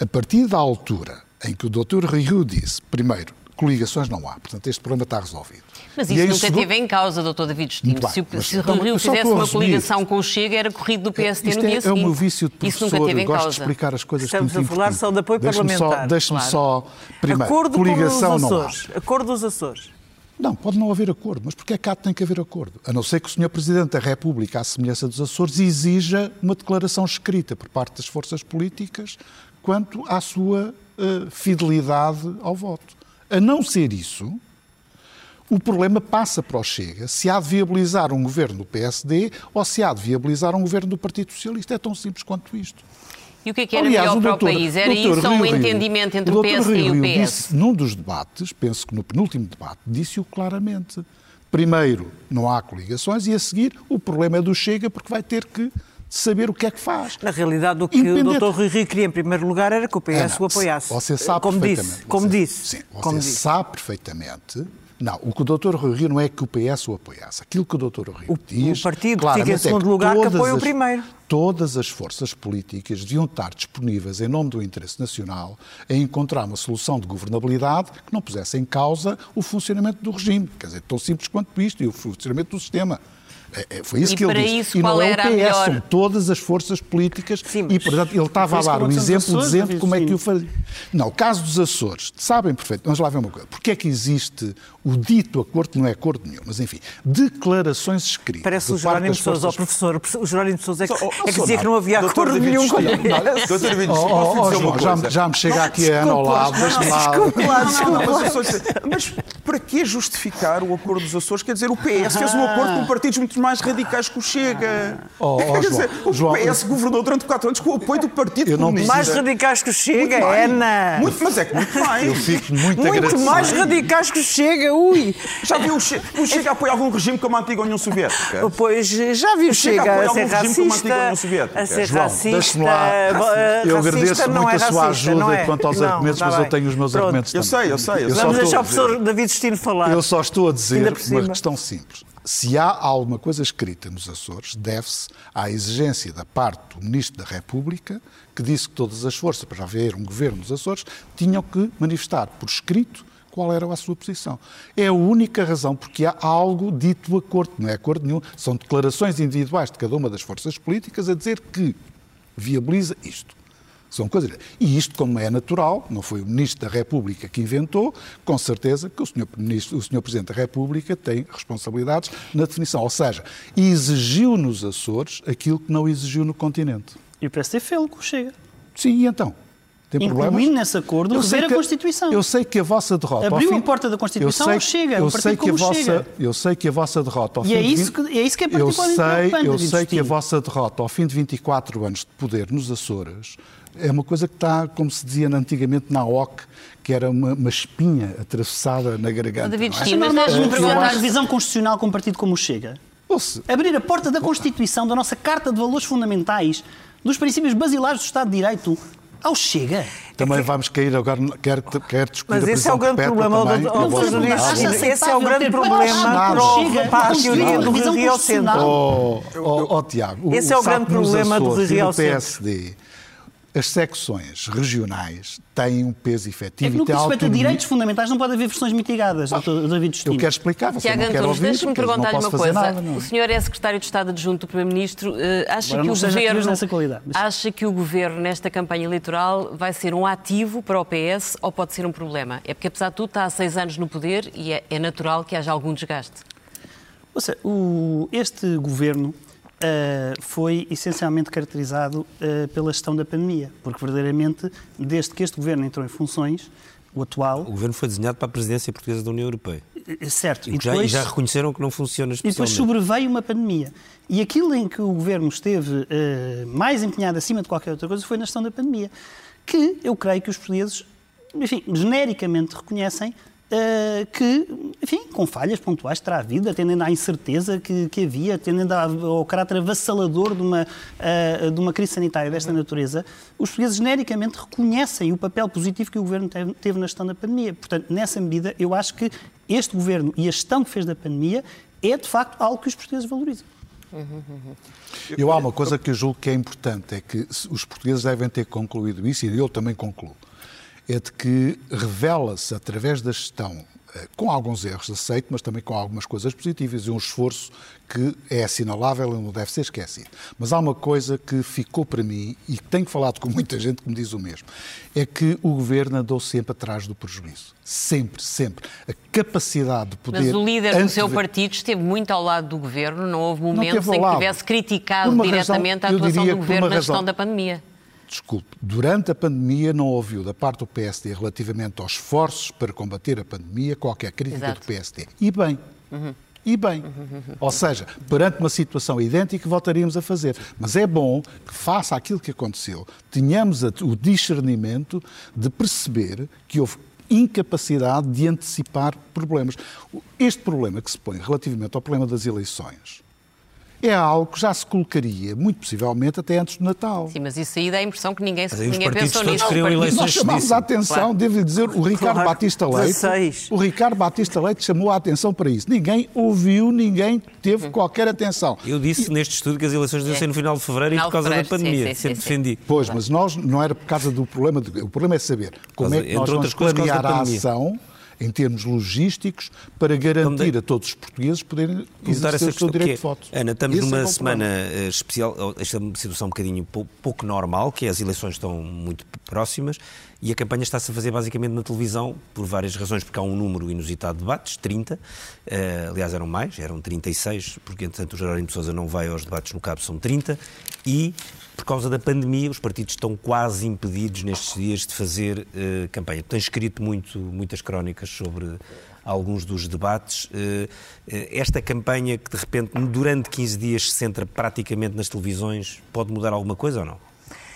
a partir da altura em que o Dr. Rio disse, primeiro, coligações não há, portanto este problema está resolvido. Mas isso nunca segundo- teve em causa, doutor David. Muito bem, Se o, mas se o então, Rui Rio fizesse uma resumir. coligação com o Chega, era corrido do PSD Isto no é, dia é seguinte. o meu vício de Isso professor, nunca teve em gosto causa. de explicar as coisas Estamos muito a falar só de apoio Deixe-me parlamentar, Só, Deixe-me claro. só, primeiro, Acordo coligação com os não há. Acordo dos Açores. Não, pode não haver acordo, mas porque é que há tem que haver acordo? A não ser que o Sr. Presidente da República, à semelhança dos Açores, exija uma declaração escrita por parte das forças políticas quanto à sua eh, fidelidade ao voto. A não ser isso, o problema passa para o Chega se há de viabilizar um governo do PSD ou se há de viabilizar um governo do Partido Socialista. É tão simples quanto isto. E o que é que era Aliás, melhor para doutor- o país? Era doutor isso ou um Rio- entendimento entre o doutor PSD Rui e o Rio PS? Disse, num dos debates, penso que no penúltimo debate, disse-o claramente. Primeiro, não há coligações e a seguir o problema é do Chega porque vai ter que saber o que é que faz. Na realidade, o que o Dr. Rui Rio queria em primeiro lugar era que o PS Ana, o apoiasse. Você sabe como perfeitamente. disse, como Você- disse. Sim, você como disse. sabe perfeitamente. Não, o que o Dr. Rui Rio não é que o PS o apoiasse. Aquilo que o Dr. Rio O- diz. o partido que fica em é segundo lugar que todas apoia o primeiro. Todas as forças políticas deviam estar disponíveis, em nome do interesse nacional, a encontrar uma solução de governabilidade que não pusesse em causa o funcionamento do regime. Quer dizer, tão simples quanto isto, e o funcionamento do sistema. É, é, foi isso E que ele para disse. isso, e não qual é era a o PS, melhor- são todas as forças políticas. Sim, E, portanto, ele estava a dar nos exemplo Açores, dizendo como é que o faria. Não, o caso dos Açores, sabem perfeito, vamos lá ver uma coisa. Porquê é que existe o dito acordo, que não é acordo nenhum, mas enfim, declarações escritas. Parece o Jerónimo de Sousa, forças- professor. O Jerónimo de Sousa é que, Só- oh, é que dizia que não havia Doutor acordo David nenhum com ele. Doutor David Oh, oh, oh, já, me- coisa? já me chega aqui a Ana ao lado. Desculpe lá, desculpe mas para que justificar o acordo dos Açores? Quer dizer, o PS fez um acordo com partidos muito mais radicais que o Chega. Oh, oh, dizer, João, o João, PS governou durante quatro anos com o apoio do Partido Eu não Comunista. Mais radicais que o Chega, Muito. Ana. Muito, mas é que muito mais. Eu fico muito, Muito mais radicais que o Chega, ui. Já viu o Chega, o Chega apoia algum regime como a antiga União Soviética? Pois já viu o Chega Chega apoia a ser algum regime como a antiga União racista, Soviética. a ser João, racista, deixe-me lá. eh, Eu agradeço muito é a sua racista, ajuda é? quanto aos Não, argumentos, mas eu bem. tenho os meus Pronto. argumentos Eu também. sei, eu sei, eu sei. só Vamos estou- deixar o professor David Destino falar. Eu só estou a dizer uma questão simples. Se há alguma coisa escrita nos Açores, deve-se à exigência da parte do Ministro da República, que disse que todas as forças para haver um governo nos Açores tinham que manifestar por escrito qual era a sua posição. É a única razão, porque há algo dito acordo, não é acordo nenhum, são declarações individuais de cada uma das forças políticas a dizer que viabiliza isto. São coisas. E isto, como é natural, não foi o Ministro da República que inventou, com certeza que o Sr. Ministro, o Sr. Presidente da República tem responsabilidades na definição. Ou seja, exigiu nos Açores aquilo que não exigiu no continente. E o PSD fez com o Chega. Sim, e então? Tem Incluindo problemas? nesse acordo Eu rever sei a que- Constituição. Eu sei que a vossa derrota. Abriu fim- a porta da Constituição eu ao sei, Chega, eu sei que a vossa, Chega. Eu sei que a vossa derrota ao E fim é de isso 20 que- é isso que é Eu particularmente sei, preocupante, eu sei que a vossa derrota ao fim de 24 anos de poder nos Açores é uma coisa que está, como se dizia antigamente na OC, que era uma, uma espinha atravessada na garganta. David não é? Sim, É mas perguntar- perguntar a revisão constitucional com um partido como o Chega. Ouça, Abrir a porta da Constituição, da nossa Carta de Valores Fundamentais, dos princípios basilares do Estado de Direito, ao Chega. Também vamos cair agora, quer, quer discutir Mas a esse é o grande problema, também, do- do- do- Esse é o grande problema para a teoria do revisão Rio Centro. Oh, oh, oh, Tiago, Esse é o grande problema do Rio Centro. PSD. As secções regionais têm um peso É efetivo que no e que respeito a direitos fundamentais não pode haver versões mitigadas, Dr. David Eu Justino. quero explicar, você Tiago não quer ouvir, deixe-me eu perguntar-lhe uma coisa. nada. não. O senhor é secretário de Estado adjunto do Primeiro-Ministro. eh, acha Agora que o governo mas- acha que o governo nesta campanha eleitoral vai ser um ativo para o PS ou pode ser um problema? É porque apesar de tudo está há seis anos no poder e é, é natural que haja algum desgaste. Ou seja, o- este governo ah, foi essencialmente caracterizado ah, pela gestão da pandemia, porque verdadeiramente, desde que este governo entrou em funções, o atual, O governo foi desenhado para a presidência portuguesa da União Europeia. eh, certo, E, já, e já reconheceram que não funciona E depois sobreveio uma pandemia. E aquilo em que o governo esteve eh, mais empenhado acima de qualquer outra coisa foi na gestão da pandemia. Que eu creio que os portugueses, enfim, genericamente reconhecem eh, que, enfim, com falhas pontuais terá havido, atendendo à incerteza que, que havia, atendendo ao, caráter avassalador de uma, eh, de uma crise sanitária desta natureza, os portugueses genericamente reconhecem o papel positivo que o governo teve, teve na gestão da pandemia. Portanto, nessa medida, eu acho que este governo e a gestão que fez da pandemia é, de facto, algo que os portugueses valorizam. Eu há uma coisa que eu julgo que é importante, é que os portugueses devem ter concluído isso, e eu também concluo, é de que revela-se através da gestão, eh, com alguns erros, aceito, mas também com algumas coisas positivas, e um esforço que é assinalável e não deve ser esquecido. Mas há uma coisa que ficou para mim, e tenho falado com muita gente que me diz o mesmo, é que o governo andou sempre atrás do prejuízo. Sempre, sempre. A capacidade de poder... Mas o líder do seu antever- partido esteve muito ao lado do governo, não houve momentos em que tivesse criticado uma razão, diretamente a atuação do governo na gestão razão. da pandemia. Desculpe, durante a pandemia não ouviu da parte do PSD relativamente aos esforços para combater a pandemia qualquer crítica Exato. do PSD. E bem. E bem. Ou seja, perante uma situação idêntica, voltaríamos a fazer. Mas é bom que, face àquilo que aconteceu, tenhamos o discernimento de perceber que houve incapacidade de antecipar problemas. Este problema que se põe relativamente ao problema das eleições é algo que já se colocaria, muito possivelmente, até antes do Natal. Sim, mas isso aí dá a impressão que ninguém, Mas aí os ninguém partidos pensou todos nisso. eleições Nós chamámos a atenção, Claro. devo dizer, o Ricardo Claro, Batista Leite. 16. O Ricardo Batista Leite chamou a atenção para isso. Ninguém ouviu, ninguém teve qualquer atenção. Eu disse neste estudo que as eleições deviam ser no final de fevereiro e Final por causa de da fevereiro, pandemia. sim, sim, Sempre sim, defendi. Pois, mas nós não era por causa do problema. De, o problema é saber como é que Entre nós vamos coisas, planear a pandemia. ação em termos logísticos para garantir a todos os portugueses poderem exercer essa o seu direito é, de voto. Ana, estamos Esse é numa o semana problema. eh, especial, oh, esta é situação um bocadinho pou- pouco normal, que é as eleições estão muito próximas e a campanha está-se a fazer basicamente na televisão por várias razões, porque há um número inusitado de debates, 30, eh, aliás eram mais, eram 36, porque entretanto o Jerónimo de Sousa não vai aos debates no Cabo, são 30, e por causa da pandemia os partidos estão quase impedidos nestes dias de fazer eh, campanha. Tens escrito muito, muitas crónicas sobre alguns dos debates. Eh, Esta campanha que de repente durante 15 dias se centra praticamente nas televisões, pode mudar alguma coisa ou não?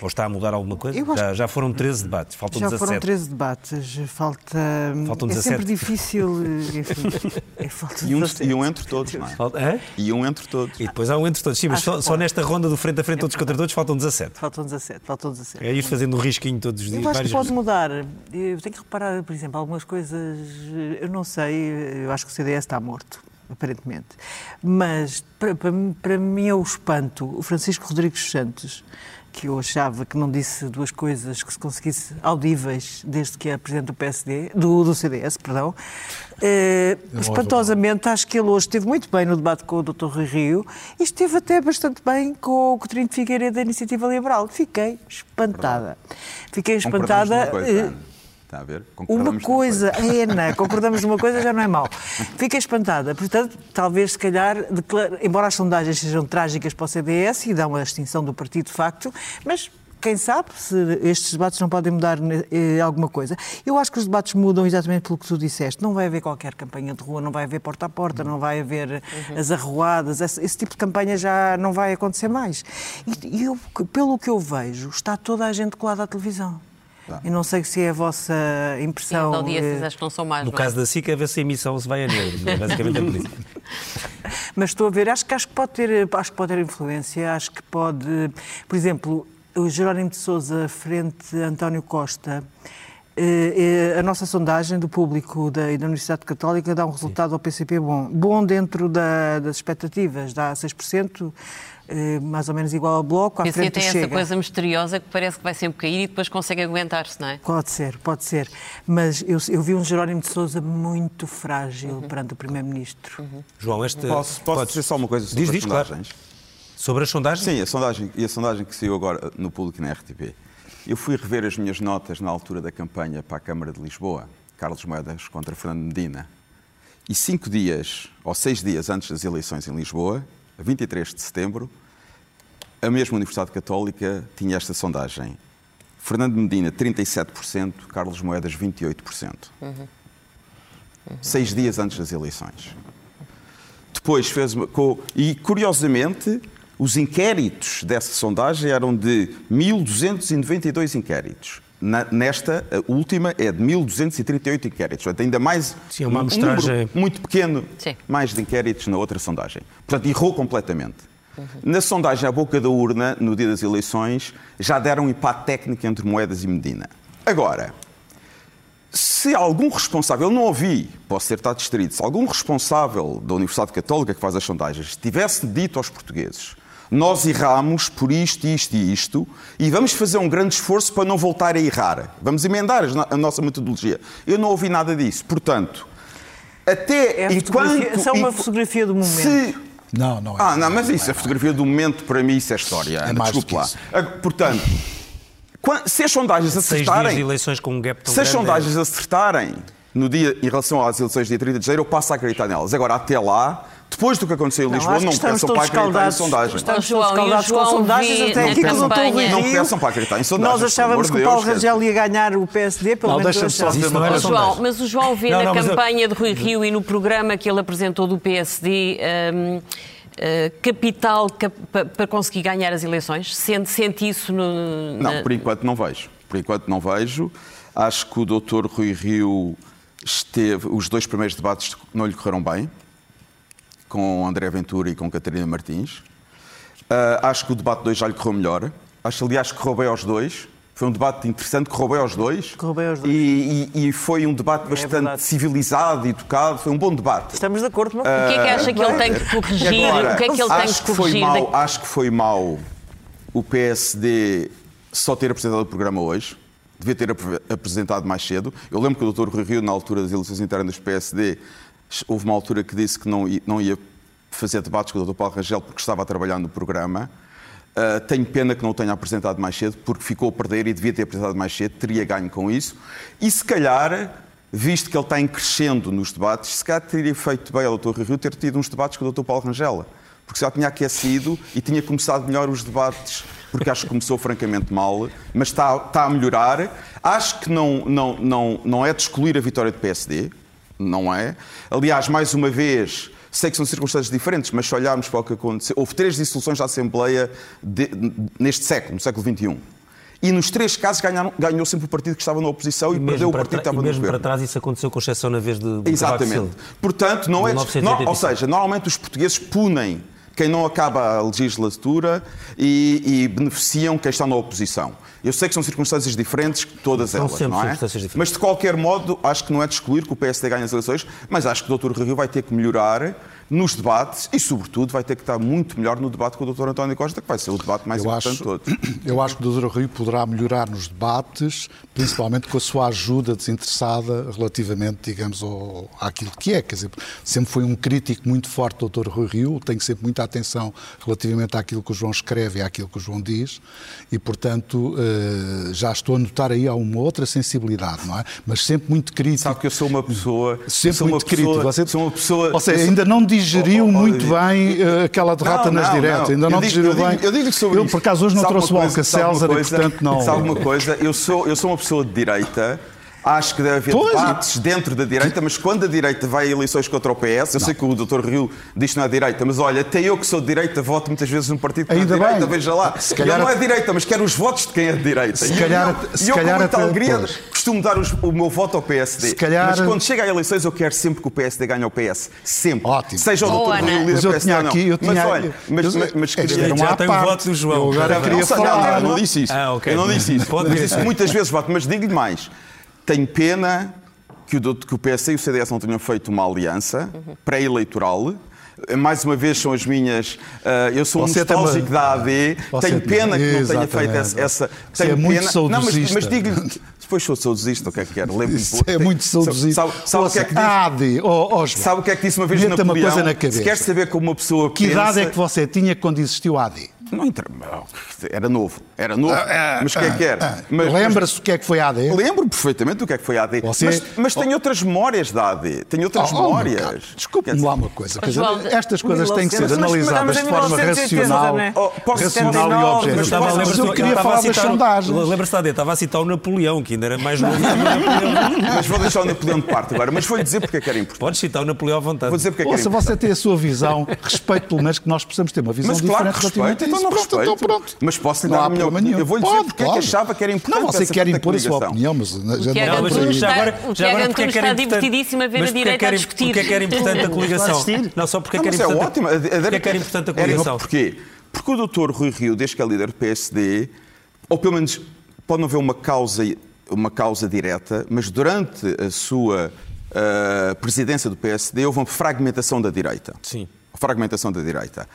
Ou está a mudar alguma coisa? Acho Já, já foram 13 debates, faltam Já 17. foram 13 debates, falta. Faltam é 17. sempre difícil. Enfim, é falta E um, 17. e um entre todos, não é? Falta- Hã? E um entre todos. E depois há um entre todos. Sim, mas só, só nesta ronda do frente a frente, todos contra todos, faltam 17. Faltam 17, faltam 17. É ir fazendo um risquinho todos os dias. Eu acho que pode vezes. mudar. Eu tenho que reparar, por exemplo, algumas coisas. Eu não sei, eu acho que o CDS está morto, aparentemente. Mas, para, para, para mim, é o espanto. O Francisco Rodrigues Santos, que eu achava que não disse duas coisas que se conseguisse audíveis desde que é presidente do PSD, do, do CDS, perdão. Não espantosamente, acho que ele hoje esteve muito bem no debate com o Dr. Rui Rio e esteve até bastante bem com o Coutinho de Figueiredo da Iniciativa Liberal. Fiquei espantada. Fiquei espantada. Está a ver? uma coisa, Ana, concordamos numa coisa, já não é mau. Fiquei espantada. Portanto, talvez, se calhar, declara- embora as sondagens sejam trágicas para o CDS e dão a extinção do partido de facto, mas quem sabe se estes debates não podem mudar eh, alguma coisa. Eu acho que os debates mudam exatamente pelo que tu disseste. Não vai haver qualquer campanha de rua, não vai haver porta a porta, não vai haver as arruadas, esse, esse tipo de campanha já não vai acontecer mais. E, e eu, pelo que eu vejo, está toda a gente colada à televisão. Eu não sei se é a vossa Sim, as impressão. audiências eh, acho que não são mais. No é? caso da SIC, a ver se a emissão se vai a negro. Basicamente é por isso. Mas estou a ver, acho que, acho que, pode, ter, acho que pode ter influência, acho que pode. Por exemplo, o Jerónimo de Souza frente a António Costa. eh, eh, a nossa sondagem do público da, da Universidade Católica dá um resultado Sim. ao PCP bom. Bom dentro da, das expectativas, dá 6%. Eh, mais ou menos igual ao Bloco, à frente tem chega. essa coisa misteriosa que parece que vai sempre cair e depois consegue aguentar-se, não é? Pode ser, pode ser. Mas eu, eu vi um Jerónimo de Sousa muito frágil uhum. perante o Primeiro-Ministro. Uhum. João, este... Posso, posso dizer só uma coisa sobre diz, as diz, sondagens? Claro. Sobre as sondagens? Sim, a sondagem, e a sondagem que saiu agora no público na RTP. Eu fui rever as minhas notas na altura da campanha para a Câmara de Lisboa, Carlos Moedas contra Fernando Medina. E cinco dias, ou seis dias antes das eleições em Lisboa, a 23 de setembro, a mesma Universidade Católica tinha esta sondagem. Fernando Medina, 37%, Carlos Moedas, 28%. Uhum. Uhum. Seis dias antes das eleições. Depois fez uma. E, curiosamente, os inquéritos dessa sondagem eram de 1.292 inquéritos. Na, nesta, a última, é de 1.238 inquéritos. Portanto, ainda mais. Sim, uma amostragem. Um muito pequeno, Sim. mais de inquéritos na outra sondagem. Portanto, errou completamente. Na sondagem à boca da urna, no dia das eleições, já deram um empate técnico entre Moedas e Medina. Agora, se algum responsável, eu não ouvi, posso ter estado distraído, se algum responsável da Universidade Católica que faz as sondagens tivesse dito aos portugueses nós erramos por isto, isto e isto e vamos fazer um grande esforço para não voltar a errar. Vamos emendar a nossa metodologia. Eu não ouvi nada disso. Portanto, até é enquanto... Essa é uma fotografia do momento. Se não, não é. Ah, não, mas isso, a fotografia do momento, para mim, isso é história. É mais Desculpe lá. Ah, portanto, se as sondagens acertarem. Seis de eleições com um gap tão Se as é sondagens acertarem no dia, em relação às eleições de dia 30 de janeiro, eu passo a acreditar nelas. Agora, até lá, depois do que aconteceu em não, Lisboa, não peçam para acreditar em sondagens. Estamos todos escaldados com sondagens, até aqui que não Não peçam para acreditar em sondagens. Nós achávamos que o Paulo Rangel ia ganhar o PSD, pelo menos deixa só dizer uma coisa. João, mas o João vê não, na campanha eu... de Rui Rio e no programa que ele apresentou do PSD... Um, Uh, capital cap para conseguir ganhar as eleições? Sente, sente isso no. Na... Não, por enquanto não vejo. Por enquanto não vejo. Acho que o doutor Rui Rio esteve. Os dois primeiros debates não lhe correram bem, com André Ventura e com Catarina Martins. Uh, acho que o debate 2 já lhe correu melhor. Acho, aliás, que correu bem aos dois. Foi um debate interessante, correu bem aos dois. Correu bem aos dois. E, e, e foi um debate é bastante é civilizado e educado. Foi um bom debate. Estamos de acordo, não? Uh, o que é que acha que ele tem que corrigir? Agora, o que é que ele tem que corrigir? Mal, acho que foi mau o PSD só ter apresentado o programa hoje. Devia ter apresentado mais cedo. Eu lembro que o Dr. Rui Rio, na altura das eleições internas do PSD, houve uma altura que disse que não, não ia fazer debates com o Dr. Paulo Rangel porque estava a trabalhar no programa. Uh, tenho pena que não o tenha apresentado mais cedo, porque ficou a perder e devia ter apresentado mais cedo, teria ganho com isso. E se calhar, visto que ele está em crescendo nos debates, se calhar teria feito bem ao Dr. Rio ter tido uns debates com o Dr. Paulo Rangel, porque já tinha aquecido e tinha começado melhor os debates, porque acho que começou francamente mal, mas está, está a melhorar. Acho que não, não, não, não é de excluir a vitória do PSD, não é. Aliás, mais uma vez, Sei que são circunstâncias diferentes, mas se olharmos para o que aconteceu, houve três dissoluções da Assembleia de, neste século, no século XXI. E nos três casos ganharam, ganhou sempre o partido que estava na oposição e, e perdeu o partido que estava no governo. mesmo para trás isso aconteceu com exceção na vez de, de Exatamente. Portanto, não é... Não, ou seja, normalmente os portugueses punem quem não acaba a legislatura e, e, beneficiam quem está na oposição. Eu sei que são circunstâncias diferentes, todas são elas, não é? Mas de qualquer modo, acho que não é de excluir que o PSD ganhe as eleições, mas acho que o Dr. Rio vai ter que melhorar nos debates e, sobretudo, vai ter que estar muito melhor no debate com o Dr. António Costa, que vai ser o debate mais eu importante acho, de todos. Eu acho que o Dr. Rio poderá melhorar nos debates, principalmente com a sua ajuda desinteressada relativamente, digamos, ao, àquilo que é. Quer dizer, sempre foi um crítico muito forte do Dr. Rui Rio, tenho sempre muita atenção relativamente àquilo que o João escreve e àquilo que o João diz, e, portanto, uh, já estou a notar aí uma outra sensibilidade, não é? Mas sempre muito crítico. Sabe que eu sou uma pessoa... Sempre muito uma crítico. Você, sou uma pessoa... Ou seja, ainda não digeriu oh, oh, muito bem uh, aquela derrota não, nas não, diretas, ainda não digo, digeriu eu digo, bem. Eu digo sobre Eu, por acaso, hoje não trouxe o Alka César e, portanto, não... Sabe uma coisa? Eu sou, eu sou uma pessoa de direita Acho que deve haver pois. debates dentro da direita, mas quando a direita vai a eleições contra o PS, eu não. sei que o Dr. Rio diz que não é direita, mas olha, até eu que sou de direita voto muitas vezes num partido que Ainda não é de direita, bem. veja lá. Se calhar... Eu não é direita, mas quero os votos de quem é de direita. Se calhar, e eu, se eu calhar com muita alegria pois. costumo dar os, o meu voto ao PSD. Se calhar... Mas quando chega a eleições eu quero sempre que o PSD ganhe ao PS. Sempre. Ótimo. Seja o Dr. Rio líder mas eu tinha não. aqui, eu tinha... Mas olha, mas, mas, mas queria... Já tem o voto do João. Eu agora queria falar. Não, não disse isso. Ah. Eu não disse isso. Pode dizer isso muitas vezes voto, mas digo-lhe mais tenho pena que o, que o PS e o CDS não tenham feito uma aliança pré-eleitoral. Mais uma vez são as minhas. Uh, eu sou Você um nostálgico tem da AD. Você Tenho pena que não tenha feito essa. essa Você tenho é muito pena. Não, mas, saudosista. mas digo-lhe. Depois sou saudosista, o que é que quer? Lembro-me é muito saudosista. Sabe, sabe o que é que de, oh, Sabe o que é que disse uma vez uma coisa na cabeça. Se quer saber como uma pessoa Que pensa, idade é que você tinha quando existiu a AD? Não inter... Era novo. Era novo. mas o que é que era? Mas- Lembra-se o que é que foi a AD? Lembro perfeitamente do que é que foi a AD. Você- Mas, mas tenho outras memórias da AD. Tenho outras Oh, oh, memórias. Desculpe-me lá uma coisa. dizer, estas coisas têm que ser Mas- mas- analisadas mas de forma 1980 racional, também. Oh, posso- racional e 79, objetiva. mas Mas eu queria falar das sondagens. Lembra-se da AD, estava a citar o Napoleão, que ainda era mais novo. que o Napoleão. Mas vou deixar o Napoleão de parte agora. Mas vou-lhe dizer porque é que era importante. Podes citar o Napoleão à vontade. Vou dizer porque é que era Ouça, importante. você tem a sua visão, respeito pelo menos que nós possamos ter uma visão Mas claro diferente relativamente a isso. Não respeito. então pronto. Mas posso lhe Não dar a minha opinião. Eu vou lhe dizer Pode, porque é que claro. achava que era importante Não, você quer impor a sua opinião, mas não Não, é mas por aí. já agora, O já agora porque é que era divertidíssimo a ver a é direita a discutir. Porque é que era importante a coligação? Não, só porque é Não, que era é importante. ótimo. A- a- Porque é que era importante a coligação? Porquê? Porque o doutor Rui Rio, desde que é líder do PSD, ou pelo menos pode não haver uma causa, uma causa direta, mas durante a sua ah, presidência do PSD houve uma fragmentação da direita. Sim. Fragmentação da direita.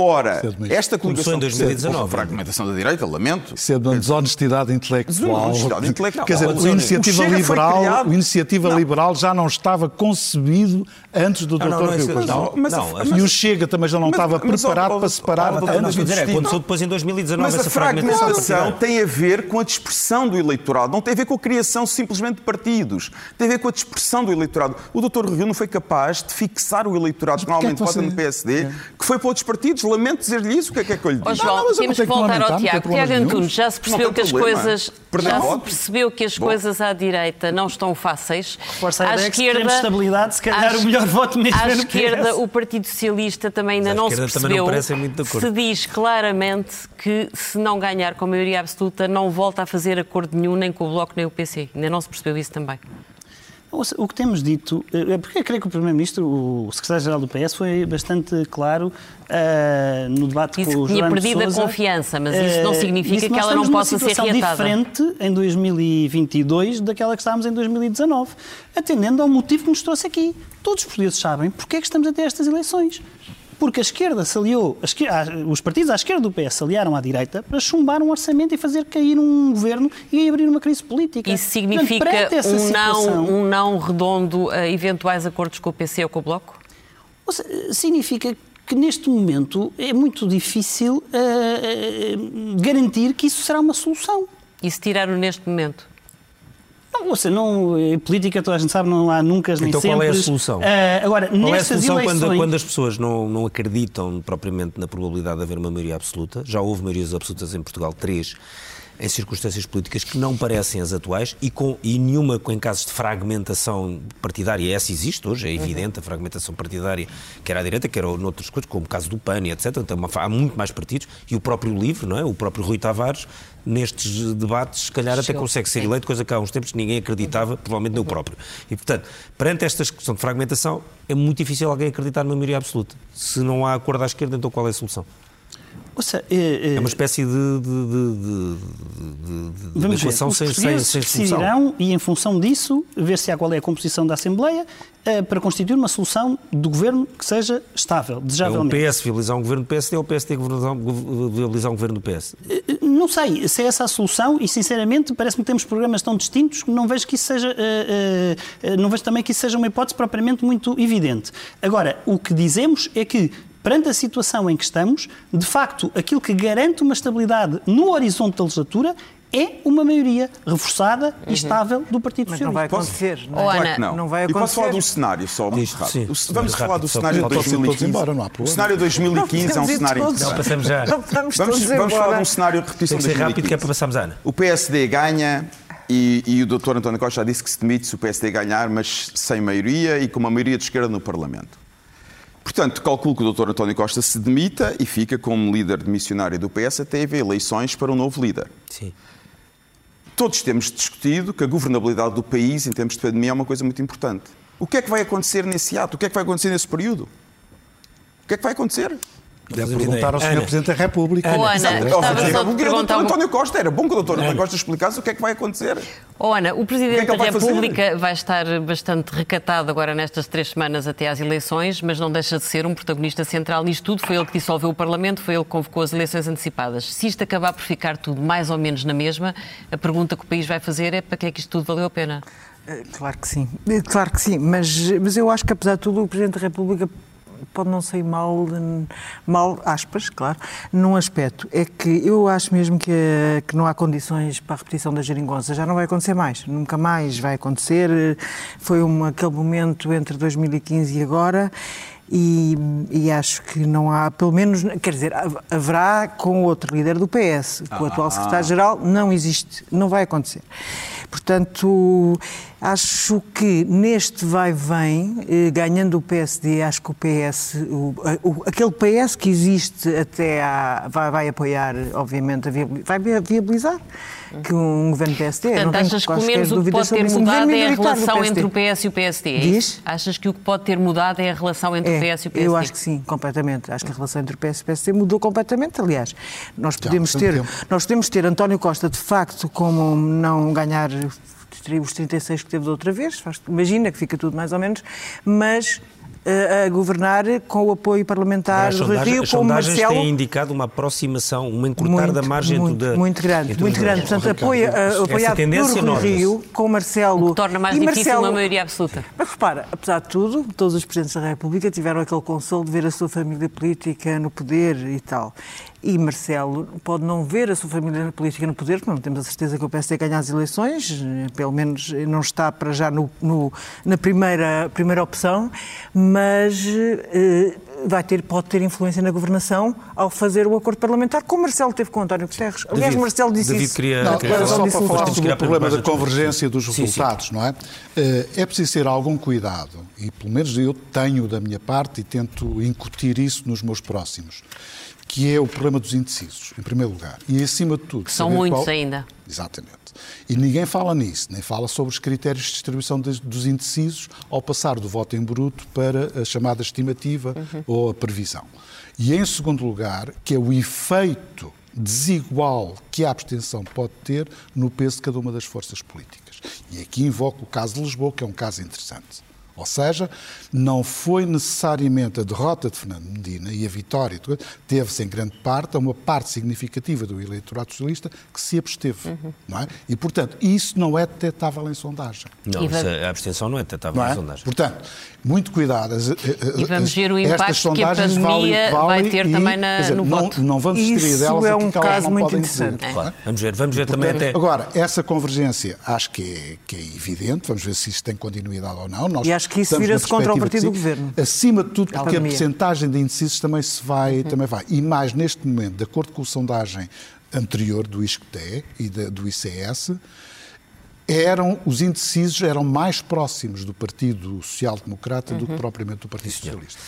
Ora, Cedo mesmo. esta Começou coligação... em 2019. Houve Fragmentação da direita, lamento. Isso é de uma desonestidade intelectual. Desonestidade intelectual. Quer dizer, o Iniciativa o Liberal, o Iniciativa Não. Liberal já não estava concebido antes do Não, Dr. não, Rio Costa. não, mas- não, mas- E o Chega também já não Mas- estava mas, preparado ó, para separar ó, a ó, dizer, é, Distinto. aconteceu depois em 2019 Mas a essa fragmentação fragmentação tem a ver com a dispersão do eleitorado, não tem a ver com a criação simplesmente de partidos, tem a ver com a dispersão do eleitorado. O Dr. Rio não foi capaz de fixar o eleitorado que normalmente é vota no PSD, que foi para outros partidos. Lamento dizer-lhe isso, o que é que é que eu lhe digo? João, não, mas eu temos não que voltar lamentar, ao não Tiago. Tiago. Antunes, já se percebeu Não que as coisas. Já se percebeu que as Bom. coisas à direita não estão fáceis. Reforça a à se queremos estabilidade, se calhar o melhor voto mesmo À é esquerda, o Partido Socialista também ainda não se esquerda não percebeu. Se diz claramente que se não ganhar com a maioria absoluta, não volta a fazer acordo nenhum nem com o Bloco nem o PC. Ainda não se percebeu isso também. O que temos dito, eh, porque eu creio que o Primeiro-Ministro, o Secretário-Geral do PS, foi bastante claro ah, no debate Disse com o que tinha perdido a Sousa, confiança, mas isso não eh, significa disse que ela não possa ser reatada. diferente em 2022 daquela que estávamos em 2019, atendendo ao motivo que nos trouxe aqui. Todos os portugueses sabem porque é que estamos a ter estas eleições. Porque a esquerda se aliou, a esquer- ah, os partidos à esquerda do PS se aliaram à direita para chumbar um orçamento e fazer cair um governo e abrir uma crise política. Isso Portanto, significa essa um situação- não, um não redondo a eventuais acordos com o PC ou com o Bloco? Significa que neste momento é muito difícil ah, ah, garantir que isso será uma solução. E se tiraram neste momento? Não, ou seja, não, em política toda a gente sabe, não há nunca nem Então sempre. qual é a solução? Ah, agora, Qual é a nestas solução eleições... quando, quando as pessoas não, não acreditam propriamente na probabilidade de haver uma maioria absoluta? Já houve maiorias absolutas em Portugal, três, em circunstâncias políticas que não parecem as atuais e, com, e nenhuma em casos de fragmentação partidária. Essa existe hoje, é evidente, a fragmentação partidária, quer à direita, quer noutras coisas, como o caso do PAN etc. Então, uma- há muito mais partidos e o próprio LIVRE, não é? o próprio Rui Tavares, nestes debates, se calhar até consegue ser eleito, coisa que há uns tempos ninguém acreditava, provavelmente nem o próprio. E, portanto, perante esta questão de fragmentação, é muito difícil alguém acreditar numa maioria absoluta. Se não há acordo à esquerda, então qual é a solução? É, é- É uma espécie de, de, de, de, ver, equação os sem, sem, sem solução. e, em função disso, ver se há qual é a composição da Assembleia eh, para constituir uma solução do governo que seja estável, É o. PS viabilizar um governo do PSD ou o PSD governar- viabilizar um governo do PS? Não sei se é essa a solução e, sinceramente, parece-me que temos programas tão distintos que não vejo que isso seja, eh, eh, não vejo também que isso seja uma hipótese propriamente muito evidente. Agora, o que dizemos é que, perante a situação em que estamos, de facto, aquilo que garante uma estabilidade no horizonte da legislatura é uma maioria reforçada e estável do Partido Mas não Socialista. vai Posso? acontecer. Não, Oh, é? Que não. não vai E posso falar de um acontecer. cenário só, muito rápido. sim. O- Vamos Rápido, falar do cenário de para- Pode ser todos 2015. embora, não há O problema. cenário de 2015 é um cenário todos. Não, interessante. passamos já. Não vamos, Vamos, vamos falar embora. de um cenário de repetição Tem que ser rápido, que é para 2015. passarmos a Ana. O PSD ganha e, e o Dr. António Costa já disse que se demite se o PSD ganhar, mas sem maioria e com uma maioria de esquerda no Parlamento. Portanto, calculo que o Dr. António Costa se demita e fica como líder demissionário do PS até haver eleições para um novo líder. Sim. Todos temos discutido que a governabilidade do país, em termos de pandemia, é uma coisa muito importante. O que é que vai acontecer nesse ato? O que é que vai acontecer nesse período? O que é que vai acontecer? Deve perguntar ao Sr. Presidente da República. Oh, Ana, só de perguntar... O António Costa era bom que o Dr. António Costa explicasse o que é que vai acontecer. Oh, Ana, o Presidente O que é que da República fazer? vai estar bastante recatado agora nestas três semanas até às eleições, mas não deixa de ser um protagonista central nisto tudo. Foi ele que dissolveu o Parlamento, foi ele que convocou as eleições antecipadas. Se isto acabar por ficar tudo mais ou menos na mesma, a pergunta que o país vai fazer é para que é que isto tudo valeu a pena? Eh, Claro que sim, Eh, claro que sim, mas, mas eu acho que apesar de tudo o Presidente da República pode não sair mal, mal, aspas, claro, num aspecto. É que eu acho mesmo que, que não há condições para a repetição da geringonça. Já não vai acontecer mais, nunca mais vai acontecer. Foi um, aquele momento entre 2015 e agora. E, e acho que não há, pelo menos, quer dizer, hav- haverá com outro líder do PS, com o atual secretário-geral, não existe, não vai acontecer. Portanto, acho que neste vai-vem, eh, ganhando o PSD, acho que o PS, o, o- aquele PS que existe até à, vai, vai apoiar, obviamente, a viabili- vai viabilizar que um governo PSD. Portanto, não achas que quaisquer menos o que pode ter. Um mudado é a relação entre o PS e o PSD? é Diz? Achas que o que pode ter mudado é a relação entre o PS e o PSD? Eu acho que sim, completamente. Acho que a relação entre o PS e o PSD mudou completamente. Aliás, nós podemos, bastante ter, tempo. nós podemos ter António Costa, de facto, como não ganhar os 36 que teve da outra vez, faz- imagina que fica tudo mais ou menos, mas eh, a governar com o apoio parlamentar do Rui Rio, as com o sondagens Marcelo. têm indicado uma aproximação, um encurtar Muito, da margem muito, entre- muito grande, muito grande. Portanto, apoia, eh, apoiado tendência por Rui nota-se. Rio, com o Marcelo. Torna mais e difícil Marcelo, uma maioria absoluta. mas repara, apesar de tudo, todos os presidentes da República tiveram aquele consolo de ver a sua família política no poder e tal. E Marcelo pode não ver a sua família política no poder, porque não temos a certeza que o PSD ganha as eleições, pelo menos não está para já no, no- na primeira, primeira opção, mas eh, vai ter, pode ter influência na governação ao fazer o acordo parlamentar, como Marcelo teve com António Guterres. Aliás, David, Marcelo disse David isso. queria- Não, queria só para falar sobre o problema da convergência dos Sim, sim. resultados, não é? Eh, É preciso ter algum cuidado, e pelo menos eu tenho da minha parte e tento incutir isso nos meus próximos, que é o problema dos indecisos, em primeiro lugar. E acima de tudo. São saber muitos qual- ainda. Exatamente. E ninguém fala nisso, nem fala sobre os critérios de distribuição dos indecisos ao passar do voto em bruto para a chamada estimativa ou a previsão. E em segundo lugar, que é o efeito desigual que a abstenção pode ter no peso de cada uma das forças políticas. E aqui invoco o caso de Lisboa, que é um caso interessante. Ou seja, não foi necessariamente a derrota de Fernando Medina e a vitória, teve-se em grande parte a uma parte significativa do eleitorado socialista que se absteve. Não é? E, portanto, isso não é detectável em sondagem. Não, isso, vai- a abstenção não é detectável Não é? sondagem. Portanto, muito cuidado. As- E vamos as- ver o estas impacto que a sondagens pandemia valem- valem vai ter e, também na- dizer, no não, voto. Não vamos distrair Isso delas é um que elas caso não muito podem interessante. dizer. Claro. Vamos ver, vamos ver também até. Agora, essa convergência acho que é, que é evidente, vamos ver se isto tem continuidade ou não. Nós E acho que isso vira-se contra o partido do sim. governo. Acima de tudo, porque a percentagem de indecisos também se vai, também vai. E mais neste momento, de acordo com a sondagem anterior do ISCTE e da- do ICS, eram, os indecisos eram mais próximos do Partido Social Democrata do que propriamente do Partido Socialista.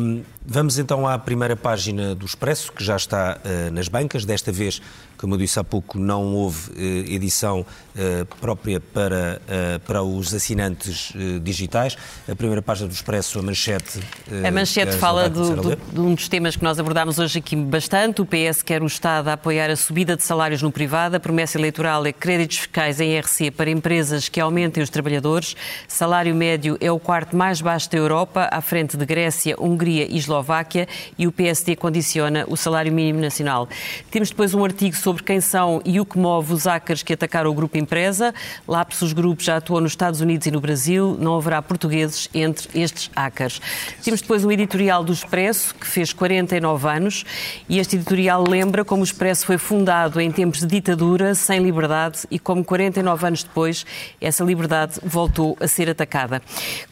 Hum, vamos então à primeira página do Expresso, que já está eh, nas bancas. Desta vez, como eu disse há pouco, não houve eh, edição eh, própria para, eh, para os assinantes digitais. A primeira página do Expresso, a manchete. A manchete que fala do- do- de um dos temas que nós abordámos hoje aqui bastante. O PS quer o Estado a apoiar a subida de salários no privado. A promessa eleitoral é créditos fiscais em RC para empresas que aumentem os trabalhadores. Salário médio é o quarto mais baixo da Europa, à frente de Grécia, Hungria e Eslováquia. E o PSD condiciona o salário mínimo nacional. Temos depois um artigo sobre quem são e o que move os hackers que atacaram o Grupo Empresa. Lapsus Group já atuou nos Estados Unidos e no Brasil. Não haverá portugueses entre estes hackers. Temos depois um editorial do Expresso, que fez 49 anos, e este editorial lembra como o Expresso foi fundado em tempos de ditadura, sem liberdade, e como 49 anos depois essa liberdade voltou a ser atacada.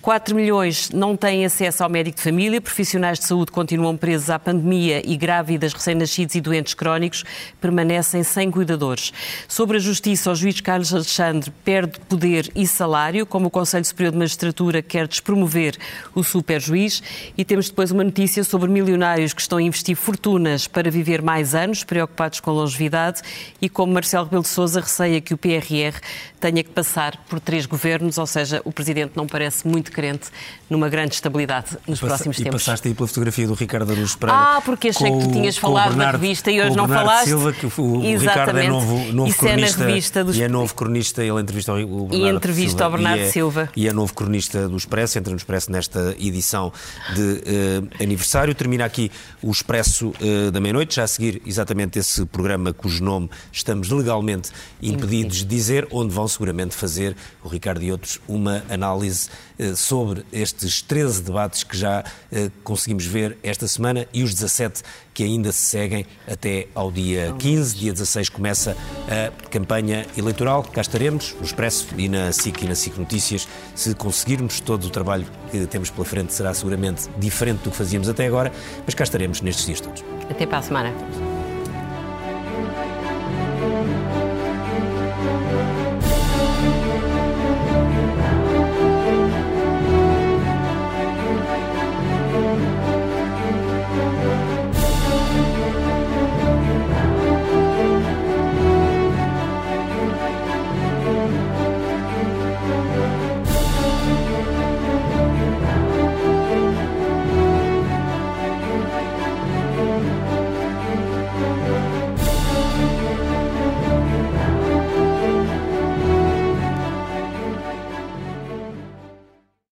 4 milhões não têm acesso ao médico de família, profissionais de saúde continuam presos à pandemia e grávidas, recém-nascidos e doentes crónicos permanecem sem cuidadores. Sobre a justiça, o juiz Carlos Alexandre perde poder e salário, como o Conselho Superior de Magistratura quer despromover o superjuiz. E temos depois uma notícia sobre milionários que estão a investir fortunas para viver mais anos, preocupados com longevidade, e como Marcelo Rebelo de Sousa receia que o PRR tenha que passar por três governos, ou seja, o Presidente não parece muito crente numa grande estabilidade nos Passa- próximos e tempos. passaste aí pela fotografia do Ricardo Araújo Pereira. Ah, porque achei que tu tinhas falado na revista e hoje não Bernardo falaste. Silva, que o, o Ricardo é Exatamente. novo, novo Isso é na cronista. revista dos- E é novo cronista, ele entrevista o Bernardo E entrevista Silva, ao Bernardo e é, Silva. E é novo cronista do Expresso, entra no Expresso nesta edição de eh, aniversário. Termina aqui o Expresso eh, da meia-noite, já a seguir exatamente esse programa cujo nome estamos legalmente impedidos de dizer, onde vão seguramente fazer o Ricardo e outros uma análise eh, sobre estes 13 debates que já conseguimos ver esta semana e os 17 que ainda se seguem até ao dia 15 dia 16 começa a campanha eleitoral. Cá estaremos, no Expresso e na SIC e na SIC Notícias. Se conseguirmos, todo o trabalho que temos pela frente será seguramente diferente do que fazíamos até agora, mas cá estaremos nestes dias todos. Até para a semana.